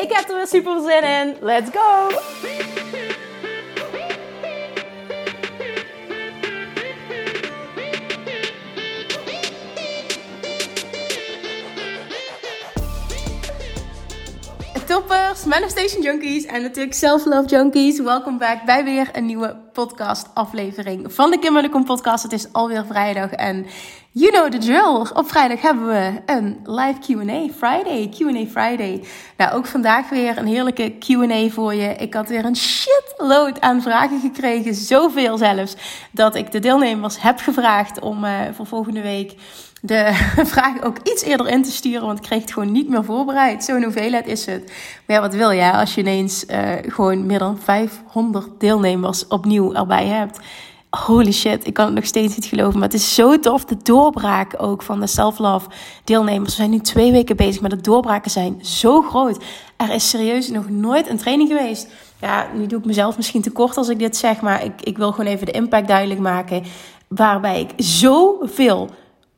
Ik heb er weer super zin in. Let's go! Toppers, Manifestation Junkies en natuurlijk Self-Love Junkies. Welkom back bij weer een nieuwe podcast aflevering van de Kim podcast. Het is alweer vrijdag en you know the drill. Op vrijdag hebben we een live Q&A Friday, Q&A Friday. Nou, ook vandaag weer een heerlijke Q&A voor je. Ik had weer een shitload aan vragen gekregen, zoveel zelfs, dat ik de deelnemers heb gevraagd om uh, voor volgende week de vraag ook iets eerder in te sturen, want ik kreeg het gewoon niet meer voorbereid. Zo'n hoeveelheid is het. Maar ja, wat wil je als je ineens uh, gewoon meer dan 500 deelnemers opnieuw erbij hebt? Holy shit, ik kan het nog steeds niet geloven. Maar het is zo tof. De doorbraak ook van de self-love deelnemers. We zijn nu twee weken bezig, maar de doorbraken zijn zo groot. Er is serieus nog nooit een training geweest. Ja, nu doe ik mezelf misschien te kort als ik dit zeg, maar ik, ik wil gewoon even de impact duidelijk maken. Waarbij ik zoveel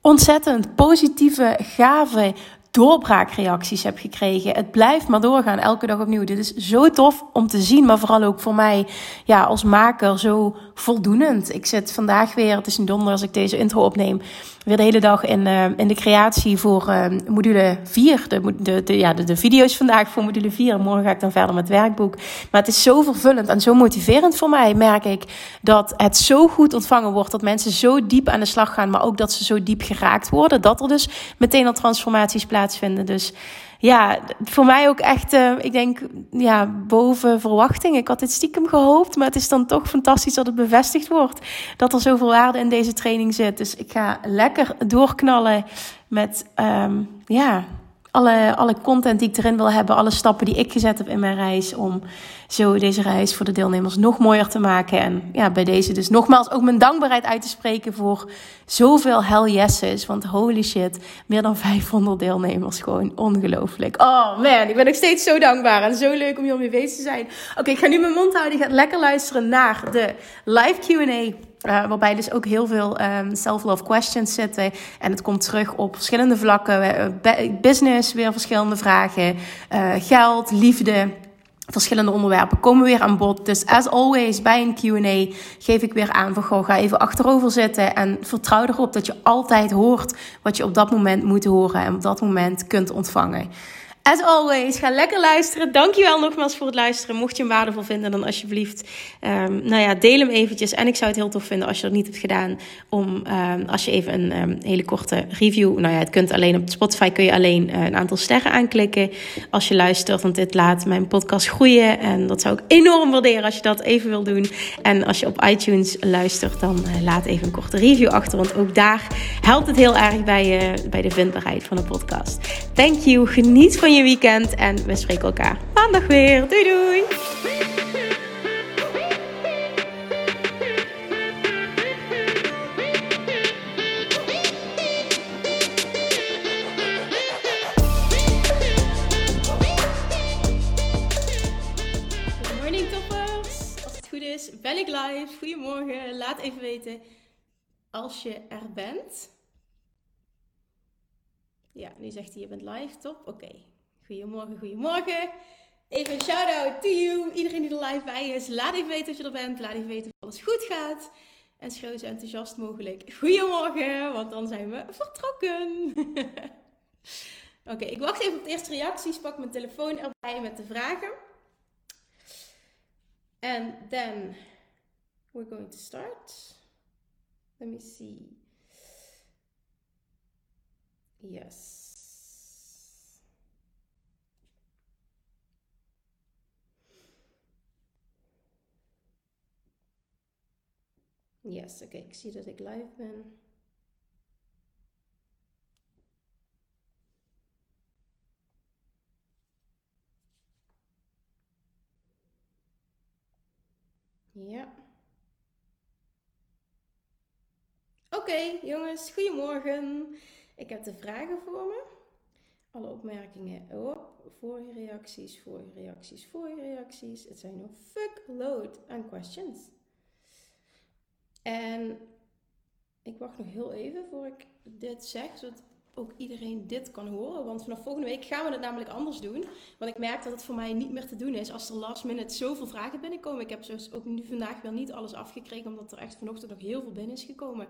ontzettend positieve, gave doorbraakreacties heb gekregen. Het blijft maar doorgaan, elke dag opnieuw. Dit is zo tof om te zien, maar vooral ook voor mij ja, als maker zo voldoenend. Ik zit vandaag weer, het is een donder als ik deze intro opneem, weer de hele dag in, uh, in de creatie voor uh, module 4. De, de, de, ja, de, de video's vandaag voor module 4. Morgen ga ik dan verder met het werkboek. Maar het is zo vervullend en zo motiverend voor mij, merk ik, dat het zo goed ontvangen wordt. Dat mensen zo diep aan de slag gaan, maar ook dat ze zo diep geraakt worden. Dat er dus meteen al transformaties plaatsvinden. Dus ja, voor mij ook echt, uh, ik denk, ja, boven verwachting. Ik had dit stiekem gehoopt, maar het is dan toch fantastisch dat het bevestigd wordt. Dat er zoveel waarde in deze training zit. Dus ik ga lekker doorknallen met, um, ja, alle, alle content die ik erin wil hebben, alle stappen die ik gezet heb in mijn reis om zo deze reis voor de deelnemers nog mooier te maken. En ja, bij deze dus nogmaals ook mijn dankbaarheid uit te spreken voor zoveel hell yeses. Want holy shit, meer dan 500 deelnemers, gewoon ongelooflijk. Oh man, ik ben nog steeds zo dankbaar en zo leuk om hier mee bezig te zijn. Oké, ik ga nu mijn mond houden, ik ga lekker luisteren naar de live Q&A. Uh, waarbij dus ook heel veel um, self-love questions zitten. En het komt terug op verschillende vlakken. Business, weer verschillende vragen. Uh, geld, liefde. Verschillende onderwerpen komen weer aan bod. Dus as always, bij een Q&A geef ik weer aan van... Ga even achterover zitten en vertrouw erop dat je altijd hoort... wat je op dat moment moet horen en op dat moment kunt ontvangen. As always, ga lekker luisteren. Dankjewel nogmaals voor het luisteren. Mocht je hem waardevol vinden, dan alsjeblieft, um, nou ja, deel hem eventjes. En ik zou het heel tof vinden als je dat niet hebt gedaan, om um, als je even een um, hele korte review, nou ja, het kunt alleen op Spotify kun je alleen uh, een aantal sterren aanklikken als je luistert, want dit laat mijn podcast groeien en dat zou ik enorm waarderen als je dat even wil doen. En als je op iTunes luistert, dan uh, laat even een korte review achter, want ook daar helpt het heel erg bij, uh, bij de vindbaarheid van de podcast. Thank you. Geniet van je weekend en we spreken elkaar maandag weer. Doei doei! Good morning toppers! Als het goed is, ben ik live. Goedemorgen. Laat even weten als je er bent. Ja, nu zegt hij je bent live, top. Oké. Goedemorgen, goedemorgen. Even een shout-out to you. Iedereen die er live bij is. Laat even weten dat je er bent. Laat even weten of alles goed gaat. En schreeuw zo enthousiast mogelijk. Goedemorgen, want dan zijn we vertrokken. Oké, ik wacht even op de eerste reacties. Pak mijn telefoon erbij met de vragen. And then we're going to start. Let me see. Yes. Yes, oké, ik zie dat ik live ben. Ja. Oké, jongens, goedemorgen. Ik heb de vragen voor me. Alle opmerkingen op. Vorige reacties, vorige reacties, vorige reacties. Het zijn nog fuckload aan questions. En ik wacht nog heel even voor ik dit zeg, zodat ook iedereen dit kan horen. Want vanaf volgende week gaan we het namelijk anders doen. Want ik merk dat het voor mij niet meer te doen is als er last minute zoveel vragen binnenkomen. Ik heb dus ook nu vandaag wel niet alles afgekregen, omdat er echt vanochtend nog heel veel binnen is gekomen.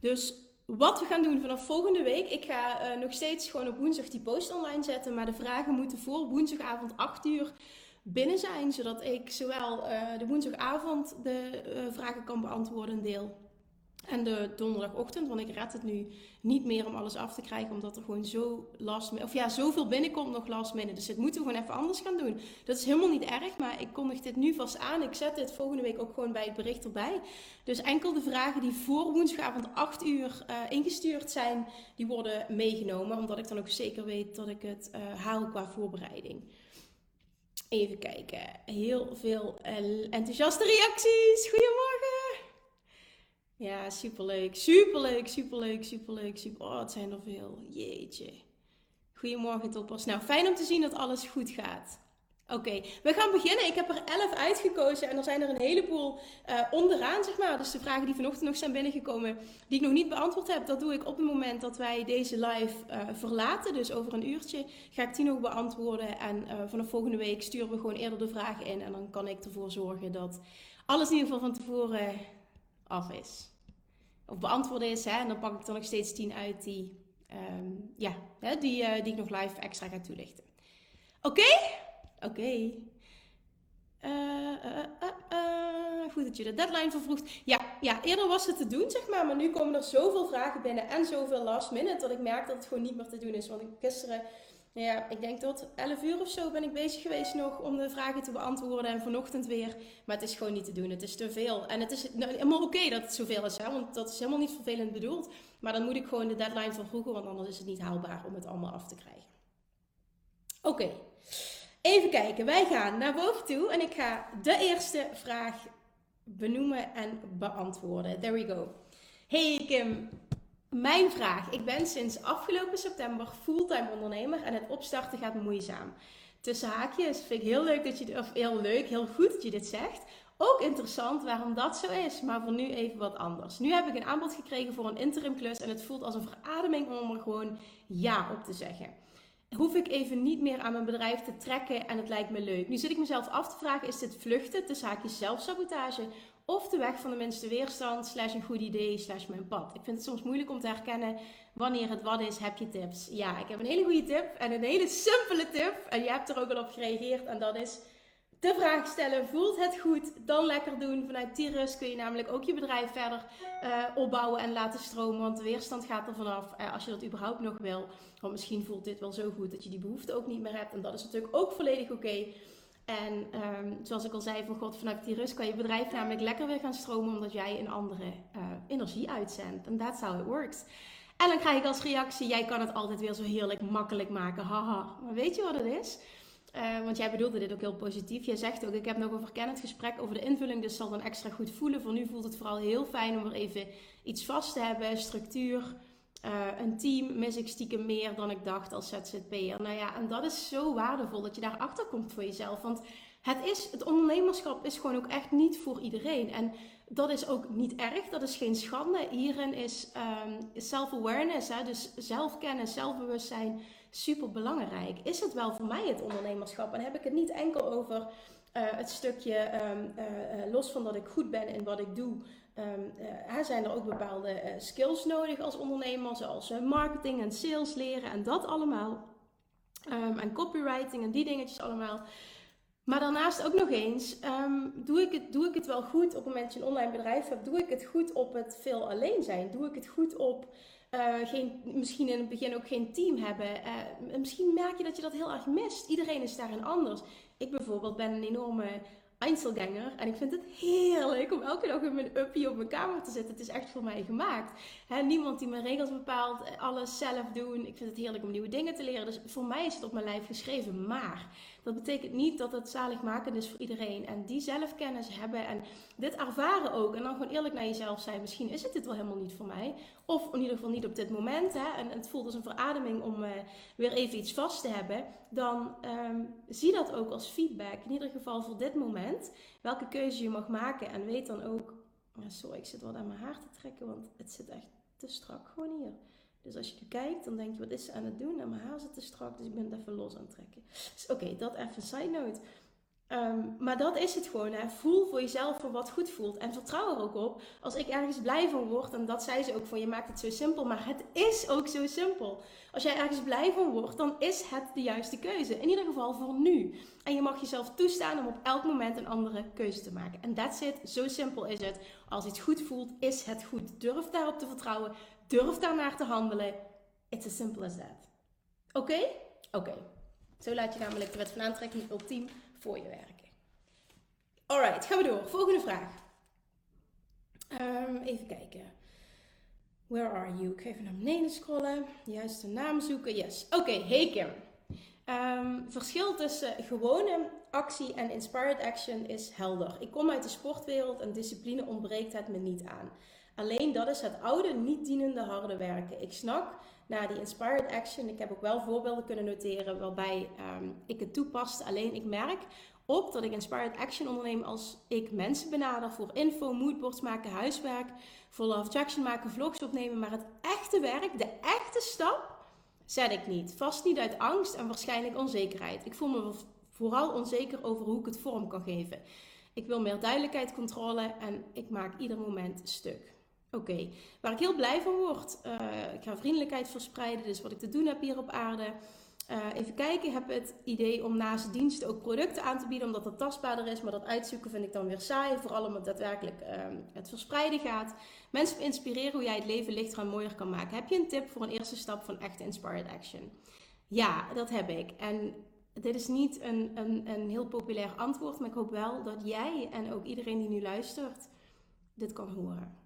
Dus wat we gaan doen vanaf volgende week. Ik ga uh, nog steeds gewoon op woensdag die post online zetten. Maar de vragen moeten voor woensdagavond 8 uur binnen zijn. Zodat ik zowel uh, de woensdagavond de uh, vragen kan beantwoorden, deel. En de donderdagochtend, want ik red het nu niet meer om alles af te krijgen, omdat er gewoon zo last of ja, zoveel binnenkomt nog last minute. Dus dit moeten we gewoon even anders gaan doen. Dat is helemaal niet erg, maar ik kondig dit nu vast aan. Ik zet dit volgende week ook gewoon bij het bericht erbij. Dus enkel de vragen die voor woensdagavond 8 uur uh, ingestuurd zijn, die worden meegenomen, omdat ik dan ook zeker weet dat ik het uh, haal qua voorbereiding. Even kijken. Heel veel uh, enthousiaste reacties. Goedemorgen. Ja, superleuk. Superleuk, superleuk, superleuk. Super... Oh, het zijn er veel. Jeetje. Goedemorgen, toppers. Nou, fijn om te zien dat alles goed gaat. Oké, we gaan beginnen. Ik heb er 11 uitgekozen en er zijn er een heleboel uh, onderaan, zeg maar. Dus de vragen die vanochtend nog zijn binnengekomen, die ik nog niet beantwoord heb, dat doe ik op het moment dat wij deze live uh, verlaten. Dus over een uurtje ga ik die nog beantwoorden. En uh, vanaf volgende week sturen we gewoon eerder de vragen in. En dan kan ik ervoor zorgen dat alles in ieder geval van tevoren af is. Of beantwoord is. Hè? En dan pak ik er nog steeds 10 uit die, um, ja, hè, die, die ik nog live extra ga toelichten. Oké? Oké. Okay. Uh, uh, goed dat je de deadline vervroegt. Ja, ja, eerder was het te doen, zeg maar. Maar nu komen er zoveel vragen binnen en zoveel last minute dat ik merk dat het gewoon niet meer te doen is. Want ik gisteren ja, ik denk tot 11 uur of zo ben ik bezig geweest nog om de vragen te beantwoorden. En vanochtend weer. Maar het is gewoon niet te doen. Het is te veel. En het is nou, helemaal oké dat het zoveel is. Hè? Want dat is helemaal niet vervelend bedoeld. Maar dan moet ik gewoon de deadline vervroegen. Want anders is het niet haalbaar om het allemaal af te krijgen. Oké. Even kijken. Wij gaan naar boven toe. En ik ga de eerste vraag benoemen en beantwoorden. There we go. Hey Kim, mijn vraag. Ik ben sinds afgelopen september fulltime ondernemer en het opstarten gaat moeizaam. Tussen haakjes vind ik heel leuk dat je, of heel leuk, heel goed dat je dit zegt. Ook interessant waarom dat zo is, maar voor nu even wat anders. Nu heb ik een aanbod gekregen voor een interim klus en het voelt als een verademing om er gewoon ja op te zeggen. Hoef ik even niet meer aan mijn bedrijf te trekken en het lijkt me leuk. Nu zit ik mezelf af te vragen, is dit vluchten tussen haakjes zelfsabotage of de weg van de minste weerstand, slash een goed idee, slash mijn pad. Ik vind het soms moeilijk om te herkennen wanneer het wat is. Heb je tips? Ja, ik heb een hele goede tip en een hele simpele tip. En je hebt er ook al op gereageerd. En dat is de vraag stellen: voelt het goed? Dan lekker doen. Vanuit die rust kun je namelijk ook je bedrijf verder uh, opbouwen en laten stromen. Want de weerstand gaat er vanaf uh, als je dat überhaupt nog wil. Want misschien voelt dit wel zo goed dat je die behoefte ook niet meer hebt. En dat is natuurlijk ook volledig oké. En um, zoals ik al zei, van God, vanuit die rust kan je bedrijf namelijk lekker weer gaan stromen, omdat jij een andere uh, energie uitzendt. En that's how it works. En dan krijg ik als reactie, jij kan het altijd weer zo heerlijk makkelijk maken, haha. Maar weet je wat het is? Uh, want jij bedoelde dit ook heel positief. Jij zegt ook, ik heb nog een verkennend gesprek over de invulling, dus zal dan extra goed voelen. Voor nu voelt het vooral heel fijn om er even iets vast te hebben, structuur, uh, een team mis ik stiekem meer dan ik dacht als ZZP'er. Nou ja, en dat is zo waardevol dat je daarachter komt voor jezelf. Want het, is, het ondernemerschap is gewoon ook echt niet voor iedereen. En dat is ook niet erg, dat is geen schande. Hierin is um, self-awareness, dus zelfkennis, zelfbewustzijn, super belangrijk. Is het wel voor mij het ondernemerschap? En heb ik het niet enkel over uh, het stukje, um, uh, los van dat ik goed ben in wat ik doe, Um, zijn er ook bepaalde skills nodig als ondernemer, zoals marketing en sales leren en dat allemaal. Um, en copywriting en die dingetjes allemaal. Maar daarnaast ook nog eens, doe, ik het, doe ik het wel goed op het moment dat je een online bedrijf hebt? Doe ik het goed op het veel alleen zijn? Doe ik het goed op geen, misschien in het begin ook geen team hebben? misschien merk je dat je dat heel erg mist. Iedereen is daarin anders. Ik bijvoorbeeld ben een enorme Einzelganger. En ik vind het heerlijk om elke dag in mijn uppie op mijn kamer te zitten. Het is echt voor mij gemaakt. niemand die mijn regels bepaalt, alles zelf doen. Ik vind het heerlijk om nieuwe dingen te leren. Dus voor mij is het op mijn lijf geschreven. Maar Dat betekent niet dat het zaligmakend is voor iedereen. En die zelfkennis hebben en dit ervaren ook. En dan gewoon eerlijk naar jezelf zijn. Misschien is het dit wel helemaal niet voor mij. Of in ieder geval niet op dit moment. Hè, en het voelt als een verademing om uh, weer even iets vast te hebben. Dan um, zie dat ook als feedback. In ieder geval voor dit moment. Welke keuze je mag maken. En weet dan ook. Sorry, ik zit wat aan mijn haar te trekken. Want het zit echt te strak gewoon hier. Dus als je nu kijkt, dan denk je, wat is ze aan het doen? En mijn haar zit te strak, dus ik ben het even los aan het trekken. Dus oké, dat even side note. Ehm, maar dat is het gewoon. Hè. Voel voor jezelf voor wat goed voelt. En vertrouw er ook op. Als ik ergens blij van word, en dat zei ze ook van je maakt het zo simpel. Maar het is ook zo simpel. Als jij ergens blij van wordt, dan is het de juiste keuze. In ieder geval voor nu. En je mag jezelf toestaan om op elk moment een andere keuze te maken. En that's it. Zo simpel is het. Als iets goed voelt, is het goed. Durf daarop te vertrouwen. Durf daarnaar te handelen. It's as simple as that. Oké? Oké. Zo laat je namelijk de wet van aantrekking ultiem voor je werken. Alright, gaan we door. Volgende vraag. Um, even kijken. Where are you? Ik ga even naar beneden scrollen. Juiste naam zoeken. Yes. Oké, okay, hey Kim. Um, verschil tussen gewone actie en inspired action is helder. Ik kom uit de sportwereld en discipline ontbreekt het me niet aan. Alleen dat is het oude, niet dienende harde werken. Ik snak naar die inspired action. Ik heb ook wel voorbeelden kunnen noteren waarbij um, ik het toepaste. Alleen ik merk op dat ik inspired action onderneem als ik mensen benader voor info, moodboards maken, huiswerk, voor love attraction maken, vlogs opnemen. Maar het echte werk, de echte stap, zet ik niet. Vast niet uit angst en waarschijnlijk onzekerheid. Ik voel me vooral onzeker over hoe ik het vorm kan geven. Ik wil meer duidelijkheid, controle en ik maak ieder moment stuk. Oké, waar ik heel blij van word. Uh, ik ga vriendelijkheid verspreiden, dus wat ik te doen heb hier op aarde. Uh, even kijken, ik heb het idee om naast diensten ook producten aan te bieden, omdat het tastbaarder is. Maar dat uitzoeken vind ik dan weer saai, vooral omdat daadwerkelijk uh, het verspreiden gaat. Mensen inspireren hoe jij het leven lichter en mooier kan maken. Heb je een tip voor een eerste stap van echt inspired action? Ja, dat heb ik. En dit is niet een, een, een heel populair antwoord, maar ik hoop wel dat jij en ook iedereen die nu luistert dit kan horen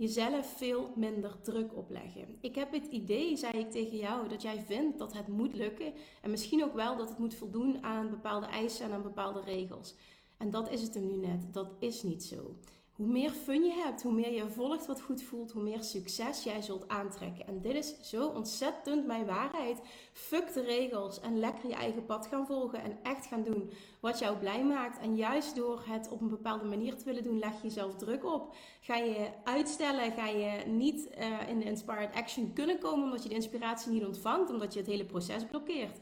jezelf veel minder druk opleggen. Ik heb het idee, zei ik tegen jou, dat jij vindt dat het moet lukken en misschien ook wel dat het moet voldoen aan bepaalde eisen en aan bepaalde regels. En dat is het hem nu net. Dat is niet zo. Hoe meer fun je hebt, hoe meer je volgt wat goed voelt, hoe meer succes jij zult aantrekken. En dit is zo ontzettend mijn waarheid. Fuck de regels en lekker je eigen pad gaan volgen en echt gaan doen wat jou blij maakt. En juist door het op een bepaalde manier te willen doen, leg je jezelf druk op. Ga je uitstellen, ga je niet uh, in de inspired action kunnen komen omdat je de inspiratie niet ontvangt, omdat je het hele proces blokkeert.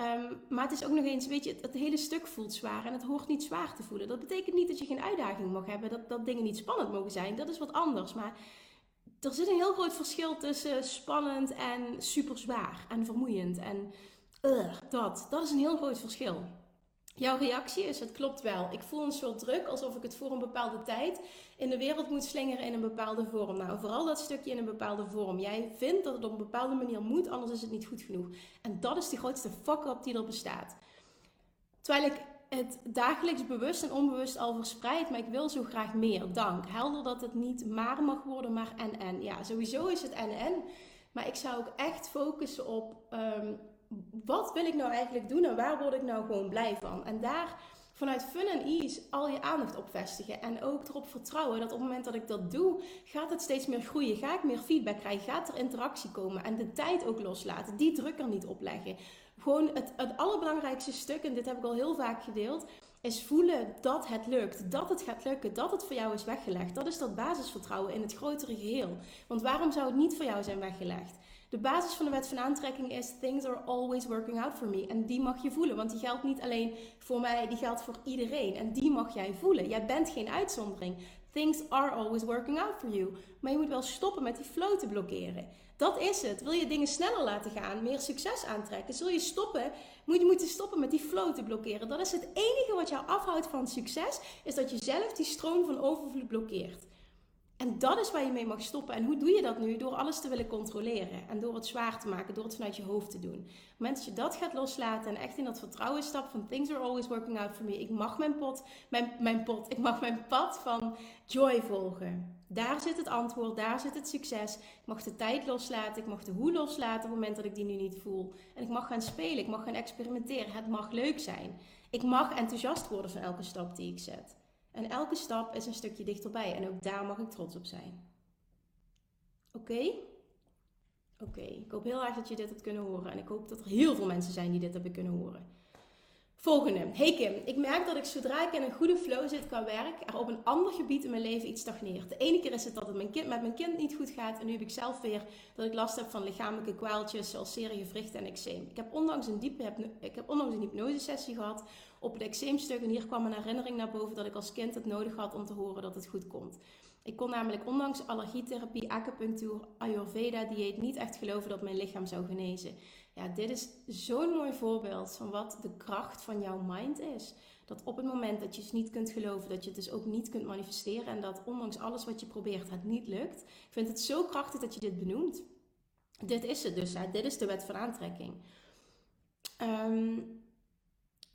Um, maar het is ook nog eens, weet je, het, hele stuk voelt zwaar en het hoort niet zwaar te voelen. Dat betekent niet dat je geen uitdaging mag hebben, dat, dat dingen niet spannend mogen zijn. Dat is wat anders. Maar er zit een heel groot verschil tussen spannend en super zwaar en vermoeiend. En uh, dat, dat is een heel groot verschil. Jouw reactie is: het klopt wel. Ik voel een soort druk alsof ik het voor een bepaalde tijd in de wereld moet slingeren in een bepaalde vorm. Nou, vooral dat stukje in een bepaalde vorm. Jij vindt dat het op een bepaalde manier moet, anders is het niet goed genoeg. En dat is de grootste fuck-up die er bestaat. Terwijl ik het dagelijks bewust en onbewust al verspreid, maar ik wil zo graag meer. Dank. Helder dat het niet maar mag worden, maar en en. Ja, sowieso is het en en. Maar ik zou ook echt focussen op. Um, wat wil ik nou eigenlijk doen en waar word ik nou gewoon blij van? En daar vanuit fun en ease al je aandacht op vestigen. En ook erop vertrouwen dat op het moment dat ik dat doe, gaat het steeds meer groeien. Ga ik meer feedback krijgen, gaat er interactie komen. En de tijd ook loslaten, die druk er niet op leggen. Gewoon het, het allerbelangrijkste stuk, en dit heb ik al heel vaak gedeeld, is voelen dat het lukt. Dat het gaat lukken, dat het voor jou is weggelegd. Dat is dat basisvertrouwen in het grotere geheel. Want waarom zou het niet voor jou zijn weggelegd? De basis van de wet van aantrekking is things are always working out for me. En die mag je voelen, want die geldt niet alleen voor mij, die geldt voor iedereen. En die mag jij voelen. Jij bent geen uitzondering. Things are always working out for you. Maar je moet wel stoppen met die flow te blokkeren. Dat is het. Wil je dingen sneller laten gaan, meer succes aantrekken, zul je stoppen, moet je moeten stoppen met die flow te blokkeren. Dat is het enige wat jou afhoudt van succes, is dat je zelf die stroom van overvloed blokkeert. En dat is waar je mee mag stoppen. En hoe doe je dat nu? Door alles te willen controleren. En door het zwaar te maken. Door het vanuit je hoofd te doen. Op het moment dat je dat gaat loslaten. En echt in dat vertrouwen stapt van things are always working out for me. Ik mag mijn pot, mijn, mijn pot, ik mag mijn pad van joy volgen. Daar zit het antwoord, daar zit het succes. Ik mag de tijd loslaten, ik mag de hoe loslaten op het moment dat ik die nu niet voel. En ik mag gaan spelen, ik mag gaan experimenteren. Het mag leuk zijn. Ik mag enthousiast worden van elke stap die ik zet. En elke stap is een stukje dichterbij en ook daar mag ik trots op zijn. Oké? Oké, ik hoop heel erg dat je dit hebt kunnen horen en ik hoop dat er heel veel mensen zijn die dit hebben kunnen horen. Volgende. Hey Kim, ik merk dat ik zodra ik in een goede flow zit qua werk, er op een ander gebied in mijn leven iets stagneert. De ene keer is het dat het met mijn kind niet goed gaat en nu heb ik zelf weer dat ik last heb van lichamelijke kwaaltjes zoals serie gewrichten en eczeem. Ik heb onlangs een, diepe, ik heb onlangs een hypnosesessie gehad op het eczeemstuk en hier kwam een herinnering naar boven dat ik als kind het nodig had om te horen dat het goed komt. Ik kon namelijk ondanks allergietherapie, acupunctuur, ayurveda, dieet niet echt geloven dat mijn lichaam zou genezen. Ja, dit is zo'n mooi voorbeeld van wat de kracht van jouw mind is. Dat op het moment dat je het niet kunt geloven, dat je het dus ook niet kunt manifesteren en dat ondanks alles wat je probeert het niet lukt. Ik vind het zo krachtig dat je dit benoemt. Dit is het dus, dit is de wet van aantrekking. Um,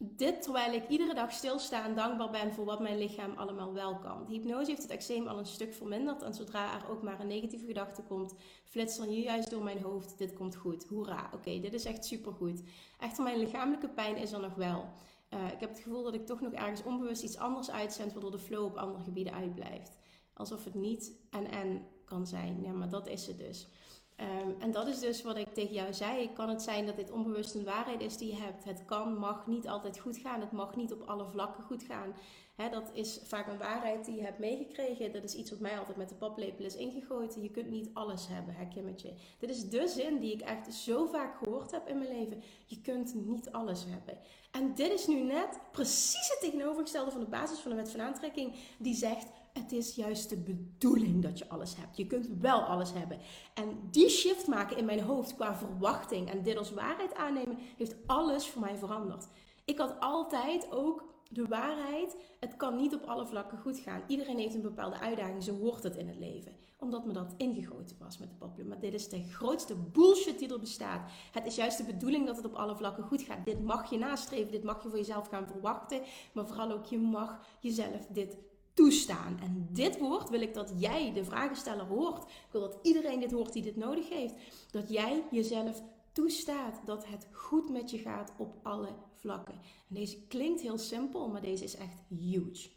dit terwijl ik iedere dag stilsta en dankbaar ben voor wat mijn lichaam allemaal wel kan. De hypnose heeft het eczeem al een stuk verminderd. En zodra er ook maar een negatieve gedachte komt, flitst er nu juist door mijn hoofd: dit komt goed. Hoera, oké, dit is echt supergoed. Echter, mijn lichamelijke pijn is er nog wel. Uh, ik heb het gevoel dat ik toch nog ergens onbewust iets anders uitzend, waardoor de flow op andere gebieden uitblijft. Alsof het niet en en kan zijn. Ja, maar dat is het dus. Ehm, en dat is dus wat ik tegen jou zei. Kan het zijn dat dit onbewust een waarheid is die je hebt? Het kan, mag niet altijd goed gaan. Het mag niet op alle vlakken goed gaan. Dat is vaak een waarheid die je hebt meegekregen. Dat is iets wat mij altijd met de paplepel is ingegooid. Je kunt niet alles hebben, hè, Kimmetje. Dit is de zin die ik echt zo vaak gehoord heb in mijn leven. Je kunt niet alles hebben. En dit is nu net precies het tegenovergestelde van de basis van de wet van aantrekking. Die zegt, het is juist de bedoeling dat je alles hebt. Je kunt wel alles hebben. En die shift maken in mijn hoofd qua verwachting en dit als waarheid aannemen, heeft alles voor mij veranderd. Ik had altijd ook de waarheid. Het kan niet op alle vlakken goed gaan. Iedereen heeft een bepaalde uitdaging. Zo hoort het in het leven. Omdat me dat ingegoten was met de papier. Maar dit is de grootste bullshit die er bestaat. Het is juist de bedoeling dat het op alle vlakken goed gaat. Dit mag je nastreven. Dit mag je voor jezelf gaan verwachten. Maar vooral ook je mag jezelf dit toestaan. En dit woord wil ik dat jij, de vragensteller, hoort. Ik wil dat iedereen dit hoort die dit nodig heeft. Dat jij jezelf toestaat dat het goed met je gaat op alle En deze klinkt heel simpel, maar deze is echt huge.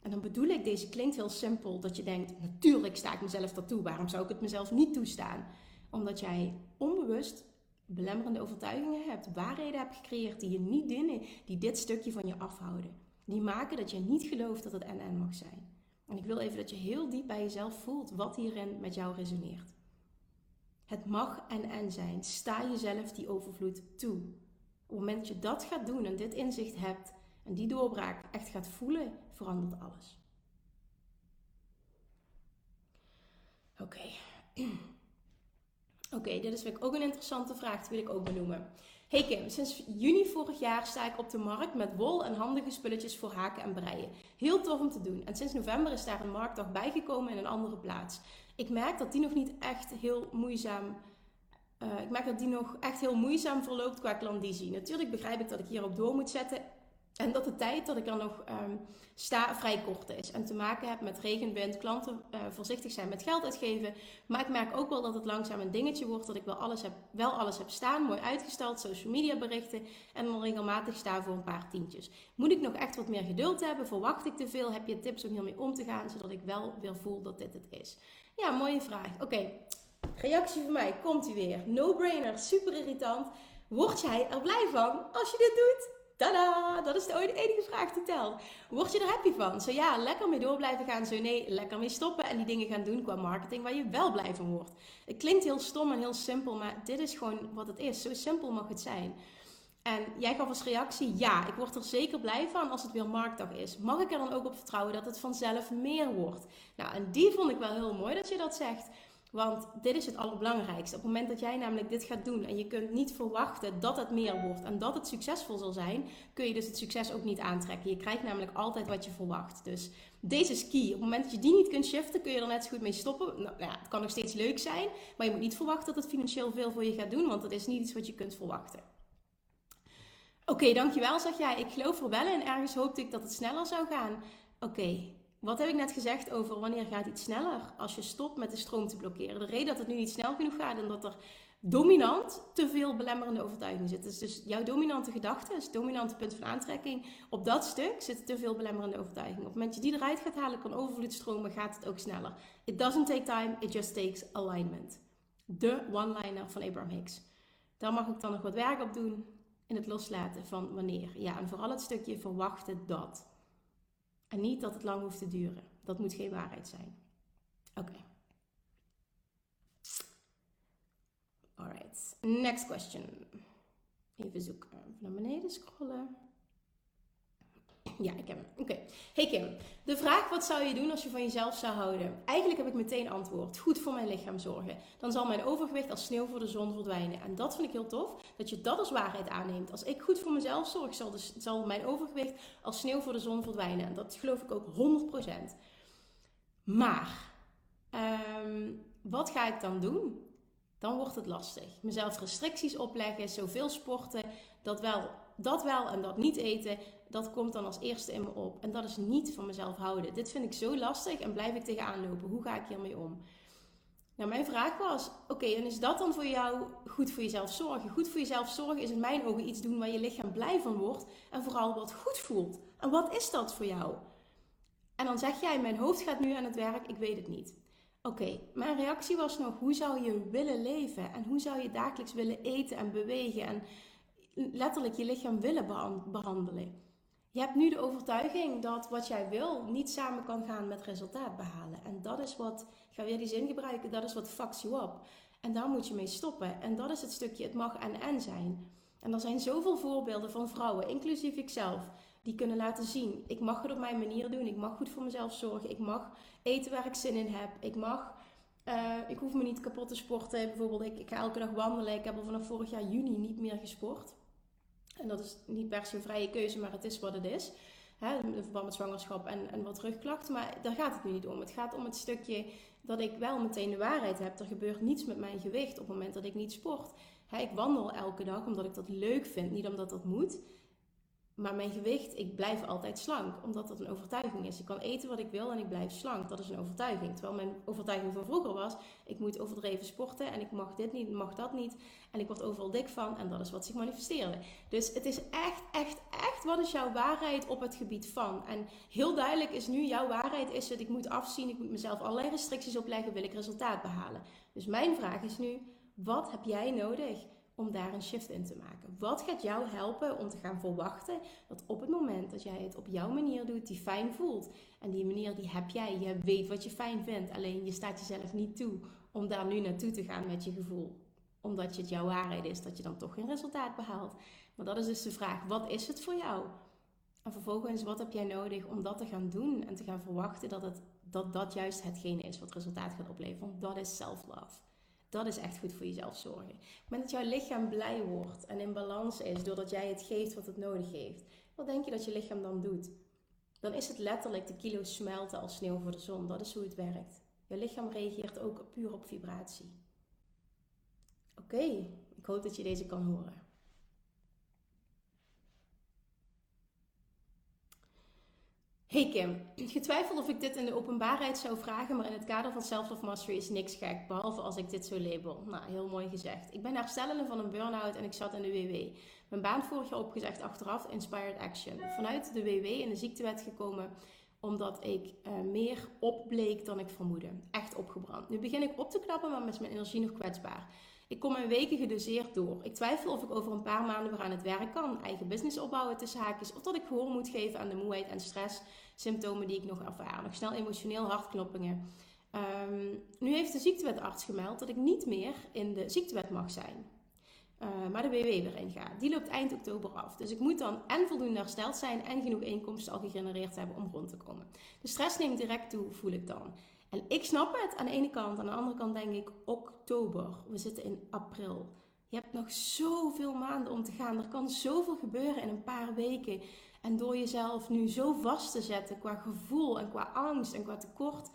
En dan bedoel ik, deze klinkt heel simpel, dat je denkt, natuurlijk sta ik mezelf dat toe. Waarom zou ik het mezelf niet toestaan? Omdat jij onbewust belemmerende overtuigingen hebt, waarheden hebt gecreëerd die je niet dienen, die dit stukje van je afhouden die maken dat je niet gelooft dat het en mag zijn. En ik wil even dat je heel diep bij jezelf voelt wat hierin met jou resoneert. Het mag en zijn. Sta jezelf die overvloed toe. Op het moment dat je dat gaat doen en dit inzicht hebt en die doorbraak echt gaat voelen, verandert alles. Oké. Oké, dit is ook een interessante vraag, die wil ik ook benoemen. Hey Kim, sinds juni vorig jaar sta ik op de markt met wol en handige spulletjes voor haken en breien. Heel tof om te doen. En sinds november is daar een marktdag bijgekomen in een andere plaats. Ik merk dat die nog niet echt heel moeizaam uh, ik merk dat die nog echt heel moeizaam verloopt qua klandizie. Natuurlijk begrijp ik dat ik hierop door moet zetten. En dat de tijd dat ik er nog um, sta vrij kort is. En te maken heb met regenwind, klanten uh, voorzichtig zijn met geld uitgeven. Maar ik merk ook wel dat het langzaam een dingetje wordt. Dat ik wel alles heb, wel alles heb staan, mooi uitgesteld, social media berichten. En dan regelmatig sta voor een paar tientjes. Moet ik nog echt wat meer geduld hebben? Verwacht ik te veel? Heb je tips om hiermee om te gaan? Zodat ik wel weer voel dat dit het is. Ja, mooie vraag. Oké, reactie van mij. Komt u weer. No-brainer, super irritant. Word jij er blij van als je dit doet? Tada! Dat is de enige vraag die telt. Word je er happy van? Zo ja, lekker mee door blijven gaan. Zo nee, lekker mee stoppen en die dingen gaan doen qua marketing waar je wel blij van wordt. Het klinkt heel stom en heel simpel, maar dit is gewoon wat het is. Zo simpel mag het zijn. En jij gaf als reactie, ja, ik word er zeker blij van als het weer marktdag is. Mag ik er dan ook op vertrouwen dat het vanzelf meer wordt? Nou, en die vond ik wel heel mooi dat je dat zegt. Want dit is het allerbelangrijkste. Op het moment dat jij namelijk dit gaat doen en je kunt niet verwachten dat het meer wordt en dat het succesvol zal zijn, kun je dus het succes ook niet aantrekken. Je krijgt namelijk altijd wat je verwacht. Dus Deze is key. Op het moment dat je die niet kunt shiften, kun je er net zo goed mee stoppen. Nou, ja, het kan nog steeds leuk zijn, maar je moet niet verwachten dat het financieel veel voor je gaat doen, want dat is niet iets wat je kunt verwachten. Oké, dankjewel, zeg jij. Ik geloof er wel in. Ergens hoopte ik dat het sneller zou gaan. Oké, wat heb ik net gezegd over wanneer gaat iets sneller? Als je stopt met de stroom te blokkeren. De reden dat het nu niet snel genoeg gaat, is omdat er dominant te veel belemmerende overtuigingen zitten. Dus jouw dominante gedachte, het dominante punt van aantrekking, op dat stuk zitten te veel belemmerende overtuigingen. Op het moment dat je die eruit gaat halen, kan overvloed stromen, gaat het ook sneller. It doesn't take time, it just takes alignment. De one-liner van Abraham Hicks. Daar mag ik dan nog wat werk op doen in het loslaten van wanneer. Ja, en vooral het stukje verwachten dat. En niet dat het lang hoeft te duren. Dat moet geen waarheid zijn. Oké. Alright. Next question. Even zoeken. Even naar beneden scrollen. Ja, ik heb hem. Oké. Hey Kim, de vraag wat zou je doen als je van jezelf zou houden? Eigenlijk heb ik meteen antwoord. Goed voor mijn lichaam zorgen. Dan zal mijn overgewicht als sneeuw voor de zon verdwijnen. En dat vind ik heel tof, dat je dat als waarheid aanneemt. Als ik goed voor mezelf zorg, zal, zal mijn overgewicht als sneeuw voor de zon verdwijnen. En dat geloof ik ook 100%. Maar, um, wat ga ik dan doen? Dan wordt het lastig. Mezelf restricties opleggen, zoveel sporten, dat wel, dat wel en dat niet eten dat komt dan als eerste in me op. En dat is niet van mezelf houden. Dit vind ik zo lastig en blijf ik tegenaan lopen. Hoe ga ik hiermee om? Nou, mijn vraag was: oké, en is dat dan voor jou goed voor jezelf zorgen? Goed voor jezelf zorgen is in mijn ogen iets doen waar je lichaam blij van wordt en vooral wat goed voelt. En wat is dat voor jou? En dan zeg jij: mijn hoofd gaat nu aan het werk, ik weet het niet. Oké, mijn reactie was nog: hoe zou je willen leven? En hoe zou je dagelijks willen eten en bewegen en letterlijk je lichaam willen behandelen? Je hebt nu de overtuiging dat wat jij wil niet samen kan gaan met resultaat behalen. En dat is wat, ik ga weer die zin gebruiken, dat is wat fucks you up. En daar moet je mee stoppen. En dat is het stukje, het mag en en zijn. En er zijn zoveel voorbeelden van vrouwen, inclusief ikzelf, die kunnen laten zien: ik mag het op mijn manier doen, ik mag goed voor mezelf zorgen, ik mag eten waar ik zin in heb, ik mag. Uh, ik hoef me niet kapot te sporten. Bijvoorbeeld, ik, ik ga elke dag wandelen. Ik heb al vanaf vorig jaar juni niet meer gesport. En dat is niet per se een vrije keuze, maar het is wat het is. Hè, in verband met zwangerschap en, en wat terugklachten. Maar daar gaat het nu niet om. Het gaat om het stukje dat ik wel meteen de waarheid heb. Er gebeurt niets met mijn gewicht op het moment dat ik niet sport. Ik wandel elke dag omdat ik dat leuk vind, niet omdat dat moet. Maar mijn gewicht, ik blijf altijd slank, omdat dat een overtuiging is. Ik kan eten wat ik wil en ik blijf slank. Dat is een overtuiging. Terwijl mijn overtuiging van vroeger was, ik moet overdreven sporten en ik mag dit niet, mag dat niet. En ik word overal dik van en dat is wat zich manifesteerde. Dus het is echt, echt, echt, wat is jouw waarheid op het gebied van? En heel duidelijk is nu, jouw waarheid is het, ik moet afzien, ik moet mezelf allerlei restricties opleggen, wil ik resultaat behalen. Dus mijn vraag is nu, wat heb jij nodig? Om daar een shift in te maken. Wat gaat jou helpen om te gaan verwachten dat op het moment dat jij het op jouw manier doet, die fijn voelt. En die manier die heb jij, je weet wat je fijn vindt, alleen je staat jezelf niet toe om daar nu naartoe te gaan met je gevoel. Omdat je het jouw waarheid is dat je dan toch geen resultaat behaalt. Maar dat is dus de vraag, wat is het voor jou? En vervolgens, wat heb jij nodig om dat te gaan doen en te gaan verwachten dat het, dat, dat juist hetgene is wat resultaat gaat opleveren? Want dat is self-love. Dat is echt goed voor jezelf zorgen. Moment dat jouw lichaam blij wordt en in balans is doordat jij het geeft wat het nodig heeft, wat denk je dat je lichaam dan doet? Dan is het letterlijk de kilo's smelten als sneeuw voor de zon. Dat is hoe het werkt. Je lichaam reageert ook puur op vibratie. Oké, ik hoop dat je deze kan horen. Hey Kim, getwijfeld of ik dit in de openbaarheid zou vragen, maar in het kader van Self-Love Mastery is niks gek, behalve als ik dit zo label. Nou, heel mooi gezegd. Ik ben herstellende van een burn-out en ik zat in de WW. Mijn baan vorig jaar opgezegd, achteraf Inspired Action. Vanuit de WW in de ziektewet gekomen, omdat ik uh, meer opbleek dan ik vermoedde. Echt opgebrand. Nu begin ik op te knappen, maar met mijn energie nog kwetsbaar. Ik kom mijn weken gedoseerd door. Ik twijfel of ik over een paar maanden weer aan het werk kan, eigen business opbouwen tussen haakjes, of dat ik gehoor moet geven aan de moeheid en stress, symptomen die ik nog ervaar. Nog snel emotioneel hartkloppingen. Um, nu heeft de ziektewetarts gemeld dat ik niet meer in de ziektewet mag zijn. Uh, maar de WW weer ingaat. Die loopt eind oktober af. Dus ik moet dan en voldoende hersteld zijn en genoeg inkomsten al gegenereerd hebben om rond te komen. De stress neemt direct toe, voel ik dan. En ik snap het aan de ene kant. Aan de andere kant denk ik oktober. We zitten in april. Je hebt nog zoveel maanden om te gaan. Er kan zoveel gebeuren in een paar weken. En door jezelf nu zo vast te zetten qua gevoel en qua angst en qua tekort,